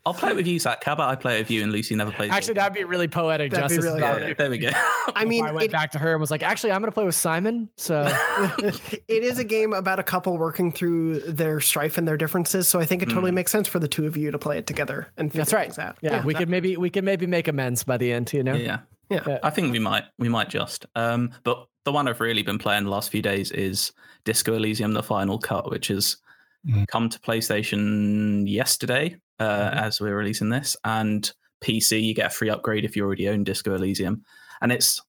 I'll play it with you, Zach. How about I play it with you and Lucy never plays? Actually, it? that'd be really poetic That'd be justice. really about good. it. there we go. I mean, I went it, back to her and was like, actually, I'm going to play with Simon. So it is a game about a couple working through their strife and their differences. So I think it totally Mm. makes sense for the two of you to play it together and That's right. things out. yeah, we that- could maybe we could maybe make amends by the end. You know. yeah. Yeah. I think we might we might just. Um, but the one I've really been playing the last few days is Disco Elysium: The Final Cut, which has Mhm. come to PlayStation yesterday uh, Mhm. as we're releasing this, and PC. You get a free upgrade if you already own Disco Elysium, and it's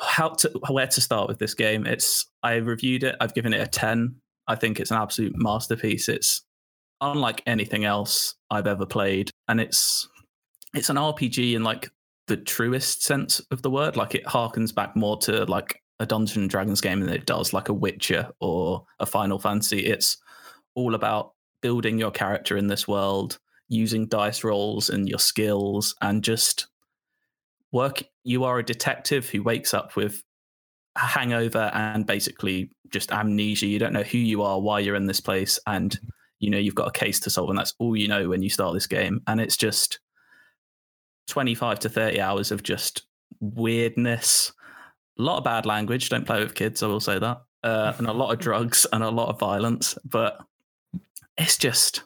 how to where to start with this game. It's I reviewed it. I've given it a ten. I think it's an absolute masterpiece. It's unlike anything else I've ever played, and it's it's an RPG in like the truest sense of the word. Like it harkens back more to like a Dungeons and Dragons game than it does like a Witcher or a Final Fantasy. It's all about building your character in this world, using dice rolls and your skills, and just work. You are a detective who wakes up with a hangover and basically just amnesia. You don't know who you are, why you're in this place, and you know you've got a case to solve, and that's all you know when you start this game. And it's just 25 to 30 hours of just weirdness, a lot of bad language. Don't play with kids, I will say that. Uh, and a lot of drugs and a lot of violence. But it's just,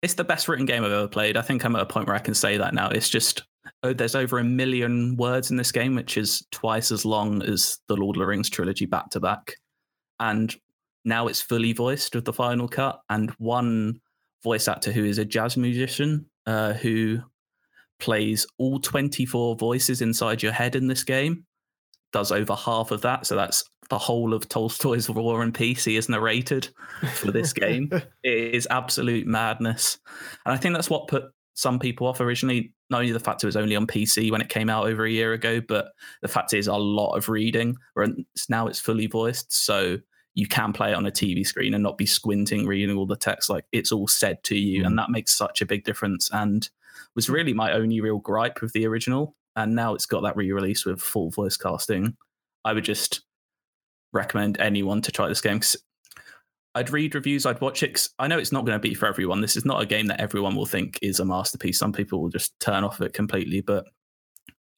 it's the best written game I've ever played. I think I'm at a point where I can say that now. It's just, oh, there's over a million words in this game, which is twice as long as the Lord of the Rings trilogy back to back. And now it's fully voiced with the final cut. And one voice actor who is a jazz musician uh, who plays all 24 voices inside your head in this game does over half of that. So that's the whole of tolstoy's war and peace. He is narrated for this game. It is absolute madness. And i think that's what put some people off originally. Not only the fact it was only on pc when it came out over a year ago but the fact is a lot of reading now it's fully voiced. So you can play it on a tv screen and not be squinting reading all the text. Like it's all said to you and mm. that makes such a big difference and was really my only real gripe with the original. And now it's got that re release with full voice casting. I would just recommend anyone to try this game. I'd read reviews, I'd watch it. I know it's not going to be for everyone. This is not a game that everyone will think is a masterpiece. Some people will just turn off it completely, but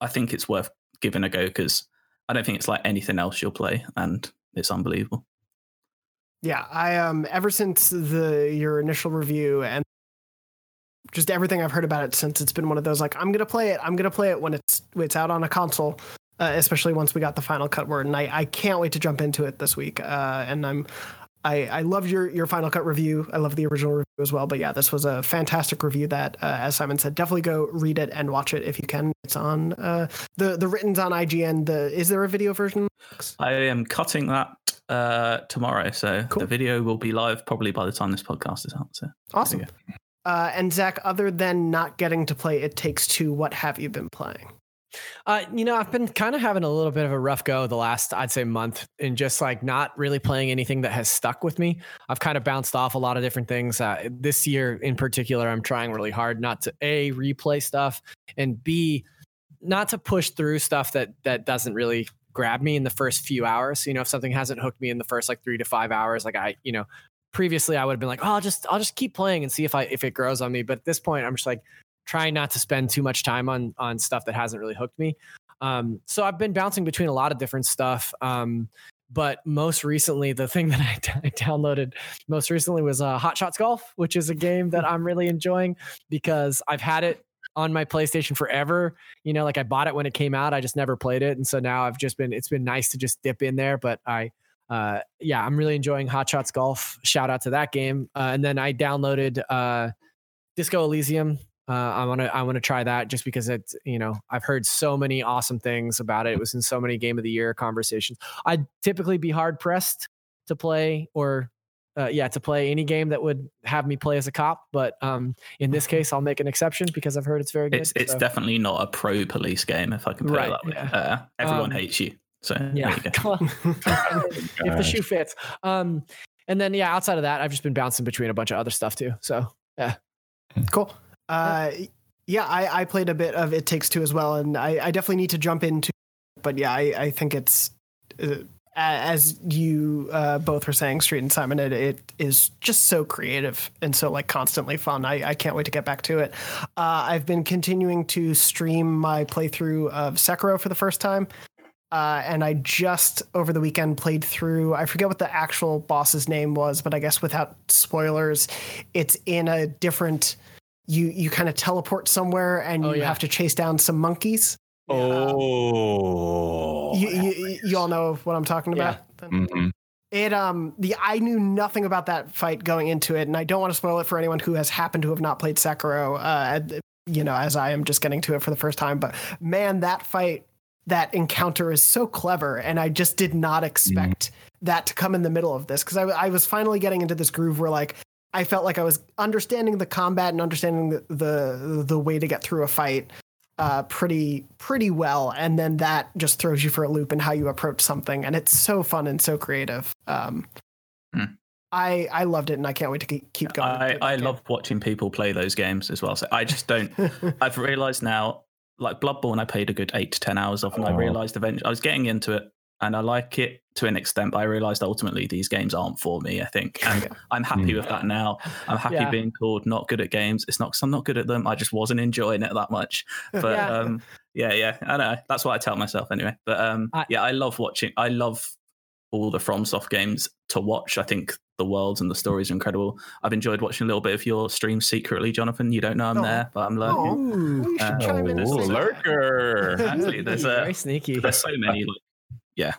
I think it's worth giving a go because I don't think it's like anything else you'll play, and it's unbelievable. Yeah, I um ever since the your initial review and just everything I've heard about it since it's been one of those like I'm gonna play it. I'm gonna play it when it's when it's out on a console, uh, especially once we got the final cut word, and I I can't wait to jump into it this week. Uh, and I'm I I love your your final cut review. I love the original review as well. But yeah, this was a fantastic review. That uh, as Simon said, definitely go read it and watch it if you can. It's on uh the the written's on IGN. The is there a video version? I am cutting that uh, tomorrow, so Cool. the video will be live probably by the time this podcast is out. So Awesome. Uh, and Zach, other than not getting to play It Takes Two, what have you been playing? Uh, you know, I've been kind of having a little bit of a rough go the last, I'd say, month, and just like not really playing anything that has stuck with me. I've kind of bounced off a lot of different things. Uh, this year, in particular, I'm trying really hard not to a replay stuff and b not to push through stuff that that doesn't really grab me in the first few hours. You know, if something hasn't hooked me in the first like three to five hours, like I, you know, previously I would have been like, oh, I'll just I'll just keep playing and see if I if it grows on me. But at this point, I'm just like trying not to spend too much time on on stuff that hasn't really hooked me. Um, so I've been bouncing between a lot of different stuff. Um, but most recently, the thing that I, I downloaded most recently was uh, Hot Shots Golf, which is a game that I'm really enjoying because I've had it on my PlayStation forever. You know, like I bought it when it came out, I just never played it, and so now I've just been. It's been nice to just dip in there, but I. Uh, yeah, I'm really enjoying Hot Shots Golf. Shout out to that game. Uh, and then I downloaded uh, Disco Elysium. Uh, I want to I want to try that just because it's you know I've heard so many awesome things about it. It was in so many game of the year conversations. I'd typically be hard pressed to play or uh, yeah to play any game that would have me play as a cop, but um, in this case I'll make an exception because I've heard it's very good. it's it's so- definitely not a pro police game, if I can put Right, it that way. yeah. Uh, everyone Um, hates you. So yeah. you go. if the shoe fits. Um, and then yeah, outside of that, I've just been bouncing between a bunch of other stuff too. So yeah, Cool. Uh, yeah, I, I played a bit of It Takes Two as well, and I, I definitely need to jump into. But yeah, I, I think it's uh, as you uh, both were saying, Street and Simon, it, it is just so creative and so like constantly fun. I, I can't wait to get back to it. Uh, I've been continuing to stream my playthrough of Sekiro for the first time. Uh, and I just over the weekend played through. I forget what the actual boss's name was, but I guess without spoilers, it's in a different. You you kind of teleport somewhere and Oh, you yeah. have to chase down some monkeys. Oh, You, you, you all know what I'm talking about. Mhm. It um the I knew nothing about that fight going into it, and I don't want to spoil it for anyone who has happened to have not played Sekiro. Uh, you know, as I am just getting to it for the first time, but man, that fight, that encounter is so clever, and I just did not expect that to come in the middle of this because I, I was finally getting into this groove where like I felt like I was understanding the combat and understanding the the, the way to get through a fight uh, pretty pretty well, and then that just throws you for a loop in how you approach something, and it's so fun and so creative. Um, Hmm. I I loved it, and I can't wait to keep keep going. I, I love watching people play those games as well. So I just don't. I've realized now, like Bloodborne, I played a good eight to ten hours of, and I Oh. realized eventually I was getting into it, and I like it to an extent. But I realized ultimately these games aren't for me. I think, and. I'm happy Mm. with that now. I'm happy Yeah. being called not good at games. It's not because I'm not good at them. I just wasn't enjoying it that much. But Yeah. um, yeah, yeah, I know. That's what I tell myself anyway. But um, I- yeah, I love watching. I love all the FromSoft games to watch. I think the worlds and the stories are incredible. I've enjoyed watching a little bit of your stream secretly, Jonathan. You don't know I'm Oh. there, but I'm lurking. Oh, you should Uh, chime in. and Oh, lurker. Actually, there's a very sneaky. there's so many. Like, yeah,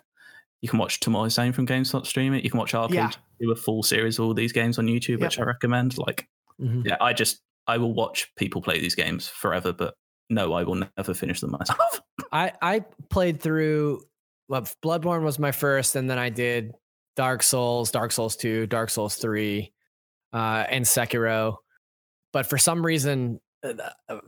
you can watch Tomorrow Zone from GameStop stream it. You can watch RPG Yeah. do a full series of all these games on YouTube, Yep. which I recommend. Like, Mhm. yeah, I just I will watch people play these games forever, but no, I will never finish them myself. I I played through. Well, Bloodborne was my first, and then I did Dark Souls, Dark Souls two, Dark Souls three, uh, and Sekiro. But for some reason, uh, uh,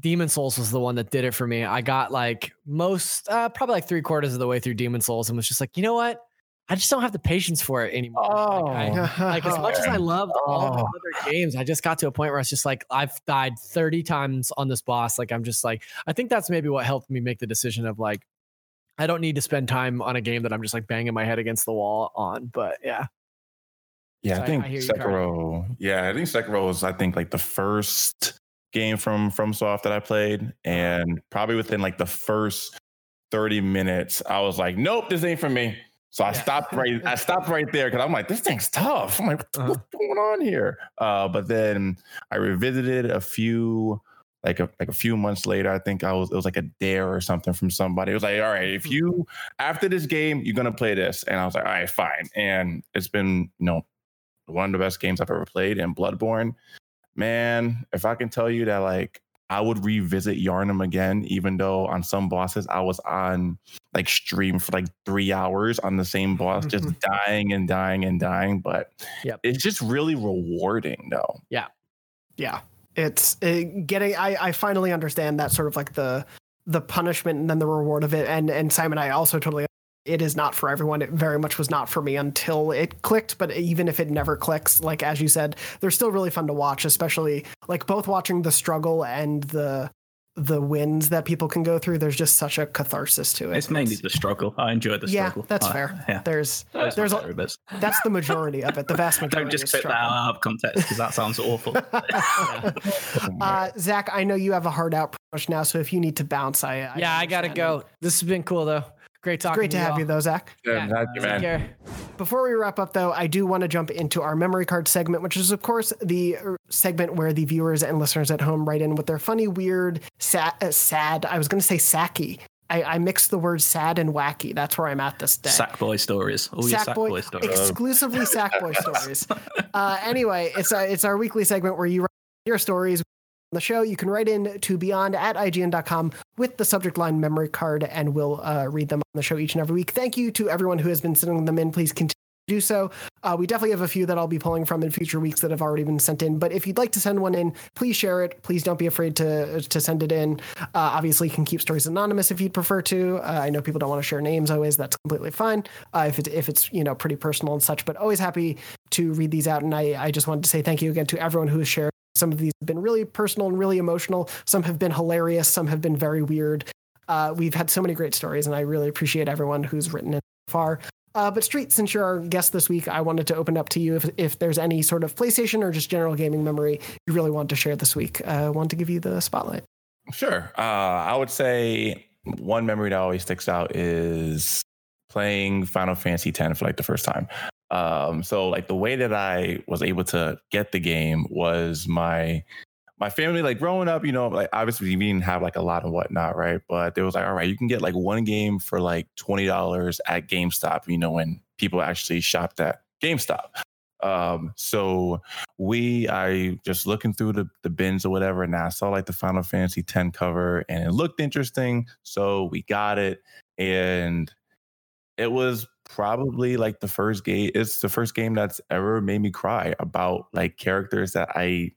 Demon's Souls was the one that did it for me. I got like most, uh, probably like three quarters of the way through Demon's Souls, and was just like, you know what? I just don't have the patience for it anymore. Like, I- like as much as I love all the Oh. other games, I just got to a point where I was just like, I've died 30 times on this boss. Like I'm just like, I think that's maybe what helped me make the decision of like, I don't need to spend time on a game that I'm just like banging my head against the wall on. But yeah. Yeah, So I I- think I you, Sekiro. Yeah, I think Sekiro was I think like the first game from FromSoft that I played, and probably within like the first thirty minutes, I was like, "Nope, this ain't for me." So I Yeah. stopped right. I stopped right there because I'm like, "This thing's tough." I'm like, "What- Uh-huh. "What's going on here?" Uh, but then I revisited a few. Like a, like a few months later, I think I was it was like a dare or something from somebody. It was like, all right, if mm-hmm. you after this game, you're gonna play this, and I was like, all right, fine. And it's been you know one of the best games I've ever played in Bloodborne. Man, if I can tell you that like I would revisit Yharnam again, even though on some bosses I was on like stream for like three hours on the same boss, just dying and dying and dying. But Yep. it's just really rewarding though. Yeah. Yeah it's uh, getting I, I finally understand that sort of like the the punishment and then the reward of it. And and simon i also totally it is not for everyone. It very much was not for me until it clicked. But even if it never clicks like as you said they're still really fun to watch especially like both watching the struggle and the the wins that people can go through there's just such a catharsis to it it's mainly the struggle. I enjoy the yeah struggle. that's I- fair Yeah, there's Those there's a, favourite bits. that's the majority of it the vast majority Don't just is clip that struggle. out of context because that sounds awful. uh, Zach, I know you have a hard out pretty much now, so if you need to bounce, I, I yeah, I gotta go. This has been cool though. Great talking. Great to have all. you though, Zach. Yeah, thank you, Take care. Before we wrap up, though, I do want to jump into our memory card segment, which is, of course, the uh, segment where the viewers and listeners at home write in with their funny, weird, sad. Uh, sad I was going to say sacky. I, I mixed the words sad and wacky. That's where I'm at this day. Sackboy stories. All your Sackboy stories. exclusively Sackboy stories. Uh, anyway, it's uh, it's our weekly segment where you write your stories on the show. You can write in to beyond at ign.com with the subject line memory card, and we'll uh, read them on the show each and every week. Thank you to everyone who has been sending them in. Please continue. to Do so. Uh, we definitely have a few that I'll be pulling from in future weeks that have already been sent in. But if you'd like to send one in, please share it. Please don't be afraid to to send it in. Uh, obviously, you can keep stories anonymous if you'd prefer to. Uh, I know people don't want to share names always. That's completely fine. Uh, if it, if it's you know pretty personal and such, but always happy to read these out. And I I just wanted to say thank you again to everyone who has shared. Some of these have been really personal and really emotional. Some have been hilarious. Some have been very weird. Uh, we've had so many great stories, and I really appreciate everyone who's written it so far. Uh, but Street, since you're our guest this week, I wanted to open up to you if, if there's any sort of PlayStation or just general gaming memory you really want to share this week. I uh, want to give you the spotlight. Sure. Uh, I would say one memory that always sticks out is playing Final Fantasy X for like the first time. Um, so like the way that I was able to get the game was my my family, like growing up, you know, like obviously we didn't have like a lot and whatnot, right? But there was like, all right, you can get like one game for like twenty dollars at GameStop, you know, when people actually shopped at GameStop. Um, so we, I just looking through the, the bins or whatever, and I saw like the Final Fantasy X cover and it looked interesting. So we got it. And it was probably like the first game, it's the first game that's ever made me cry about like characters that I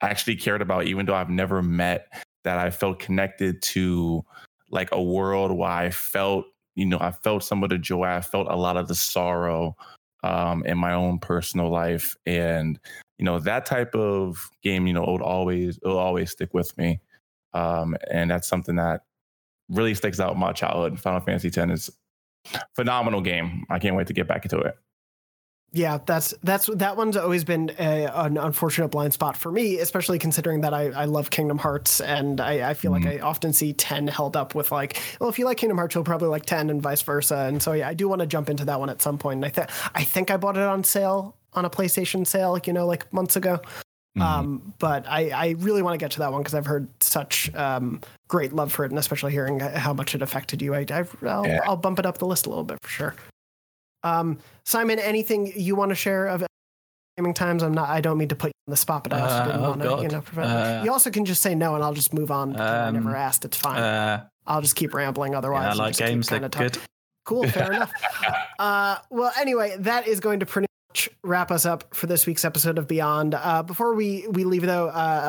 actually cared about, even though I've never met, that I felt connected to like a world where I felt, you know, I felt some of the joy, I felt a lot of the sorrow um, in my own personal life, and you know that type of game, you know, it would always it'll always stick with me, um, and that's something that really sticks out in my childhood. Final Fantasy X is phenomenal game. I can't wait to get back into it. Yeah, that's that's that one's always been a, an unfortunate blind spot for me, especially considering that I, I love Kingdom Hearts, and I, I feel mm-hmm. like I often see ten held up with like, well, if you like Kingdom Hearts, you'll probably like ten, and vice versa. And so yeah, I do want to jump into that one at some point. And I think I think I bought it on sale on a PlayStation sale, like you know, like months ago. Mm-hmm. Um, but I, I really want to get to that one because I've heard such um, great love for it, and especially hearing how much it affected you. I, will yeah. I'll bump it up the list a little bit for sure. Um, Simon, anything you want to share of gaming times? I'm not. I don't mean to put you on the spot, but I also uh, didn't oh want to. You know, uh, you also can just say no, and I'll just move on. I never um, asked. It's fine. Uh, I'll just keep rambling. Otherwise, yeah, I like games. Good. Cool. Fair enough. Uh, well, anyway, that is going to pretty wrap us up for this week's episode of Beyond. Uh, before we we leave, though uh,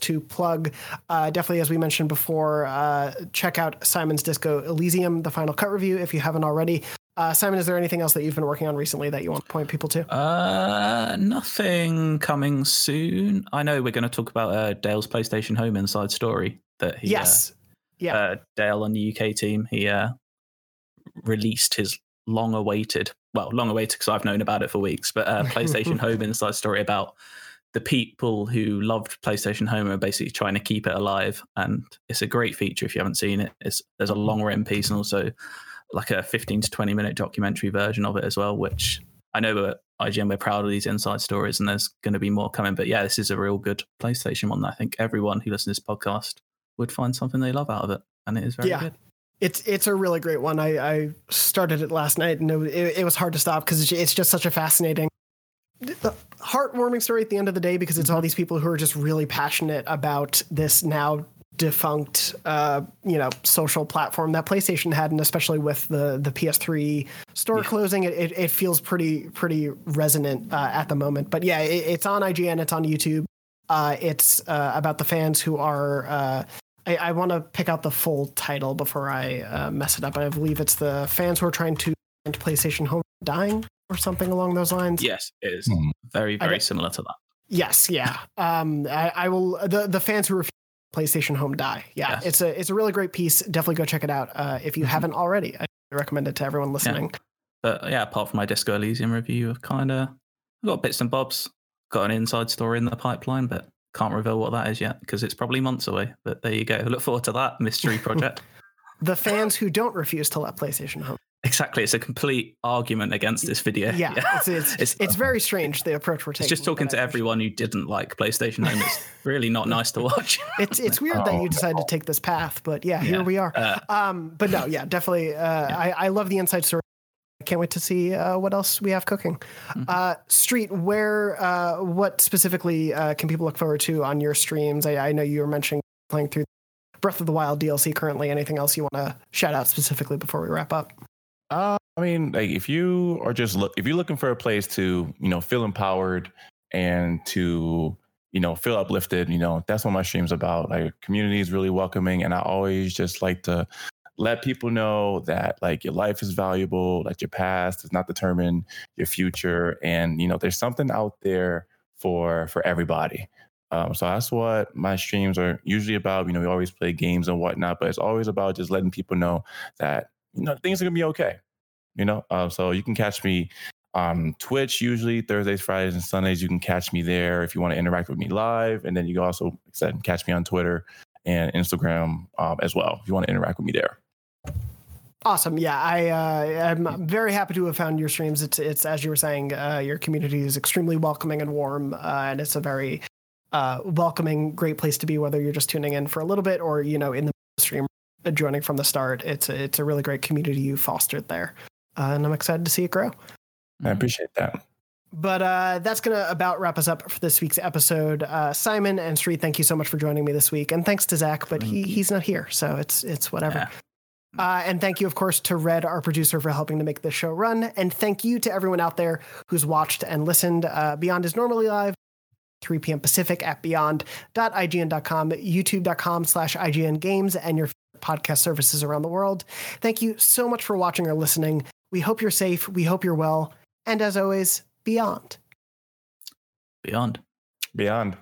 to plug. Uh, definitely, as we mentioned before, uh, check out Simon's Disco Elysium, the final cut review, if you haven't already. Uh, Simon, is there anything else that you've been working on recently that you want to point people to? Uh, nothing coming soon. I know we're going to talk about uh, Dale's PlayStation Home inside story that he, yes, yeah, uh, Dale on the UK team. He uh, released his long-awaited, well, long-awaited because I've known about it for weeks, but uh, PlayStation Home inside story about the people who loved PlayStation Home are basically trying to keep it alive, and it's a great feature if you haven't seen it. It's there's a long run piece and also like a 15 to 20 minute documentary version of it as well, which I know at IGN we're proud of these inside stories and there's going to be more coming. But yeah, this is a real good PlayStation one. I think everyone who listens to this podcast would find something they love out of it. And it is very yeah. good. It's it's a really great one. I, I started it last night and it, it was hard to stop because it's just such a fascinating heartwarming story at the end of the day because it's all these people who are just really passionate about this now defunct uh, you know social platform that PlayStation had, and especially with the the PS3 store yeah. closing, it, it, it feels pretty pretty resonant uh, at the moment. But yeah, it, it's on IGN, it's on YouTube. Uh, it's uh, about the fans who are. Uh, I, I want to pick out the full title before I uh, mess it up. I believe it's the fans who are trying to end PlayStation Home dying or something along those lines. Yes, it is mm. very very similar to that. Yes, yeah. Um, I, I, will. The the fans who refuse PlayStation Home die. Yeah, yes. it's a it's a really great piece. Definitely go check it out uh, if you mm-hmm. haven't already. I recommend it to everyone listening. Yeah. But yeah, apart from my Disco Elysium review, I've kind of got bits and bobs. Got an inside story in the pipeline, but can't reveal what that is yet because it's probably months away. But there you go. Look forward to that mystery project. the fans who don't refuse to let PlayStation Home Exactly, it's a complete argument against this video. Yeah, yeah. It's, it's, it's, it's very strange the approach we're taking. It's just talking to everyone who didn't like PlayStation Home. It's really not nice to watch. it's it's weird oh, that you decided to take this path, but yeah, yeah. here we are. Uh, um, but no, yeah, definitely. Uh, yeah. I I love the inside story. Can't wait to see uh, what else we have cooking. Mm-hmm. Uh, Street, where, uh, what specifically uh, can people look forward to on your streams? I, I know you were mentioning playing through Breath of the Wild DLC currently. Anything else you want to shout out specifically before we wrap up? Uh, I mean, like if you are just look, if you're looking for a place to, you know, feel empowered and to, you know, feel uplifted, you know, that's what my stream's about. Like community is really welcoming, and I always just like to let people know that like your life is valuable, that your past does not determine your future, and you know, there's something out there for for everybody. Um, so that's what my streams are usually about. You know, we always play games and whatnot, but it's always about just letting people know that you know things are gonna be okay. You know, uh, so you can catch me on Twitch usually Thursdays, Fridays, and Sundays. You can catch me there if you want to interact with me live, and then you can also like said catch me on Twitter and Instagram um, as well if you want to interact with me there. Awesome. Yeah, I uh, I'm very happy to have found your streams. It's it's as you were saying, uh, your community is extremely welcoming and warm, uh, and it's a very uh, welcoming, great place to be. Whether you're just tuning in for a little bit or you know in the stream uh, joining from the start, it's a, it's a really great community you fostered there, uh, and I'm excited to see it grow. I appreciate that. But uh, that's going to about wrap us up for this week's episode. Uh, Simon and Sri, thank you so much for joining me this week, and thanks to Zach, but he, he's not here, so it's it's whatever. Yeah. Uh, and thank you, of course, to Red, our producer, for helping to make this show run. And thank you to everyone out there who's watched and listened. Uh, Beyond is normally live 3 p.m. Pacific at beyond.ign.com, youtube.com slash IGN games, and your podcast services around the world. Thank you so much for watching or listening. We hope you're safe. We hope you're well. And as always, beyond. Beyond. Beyond.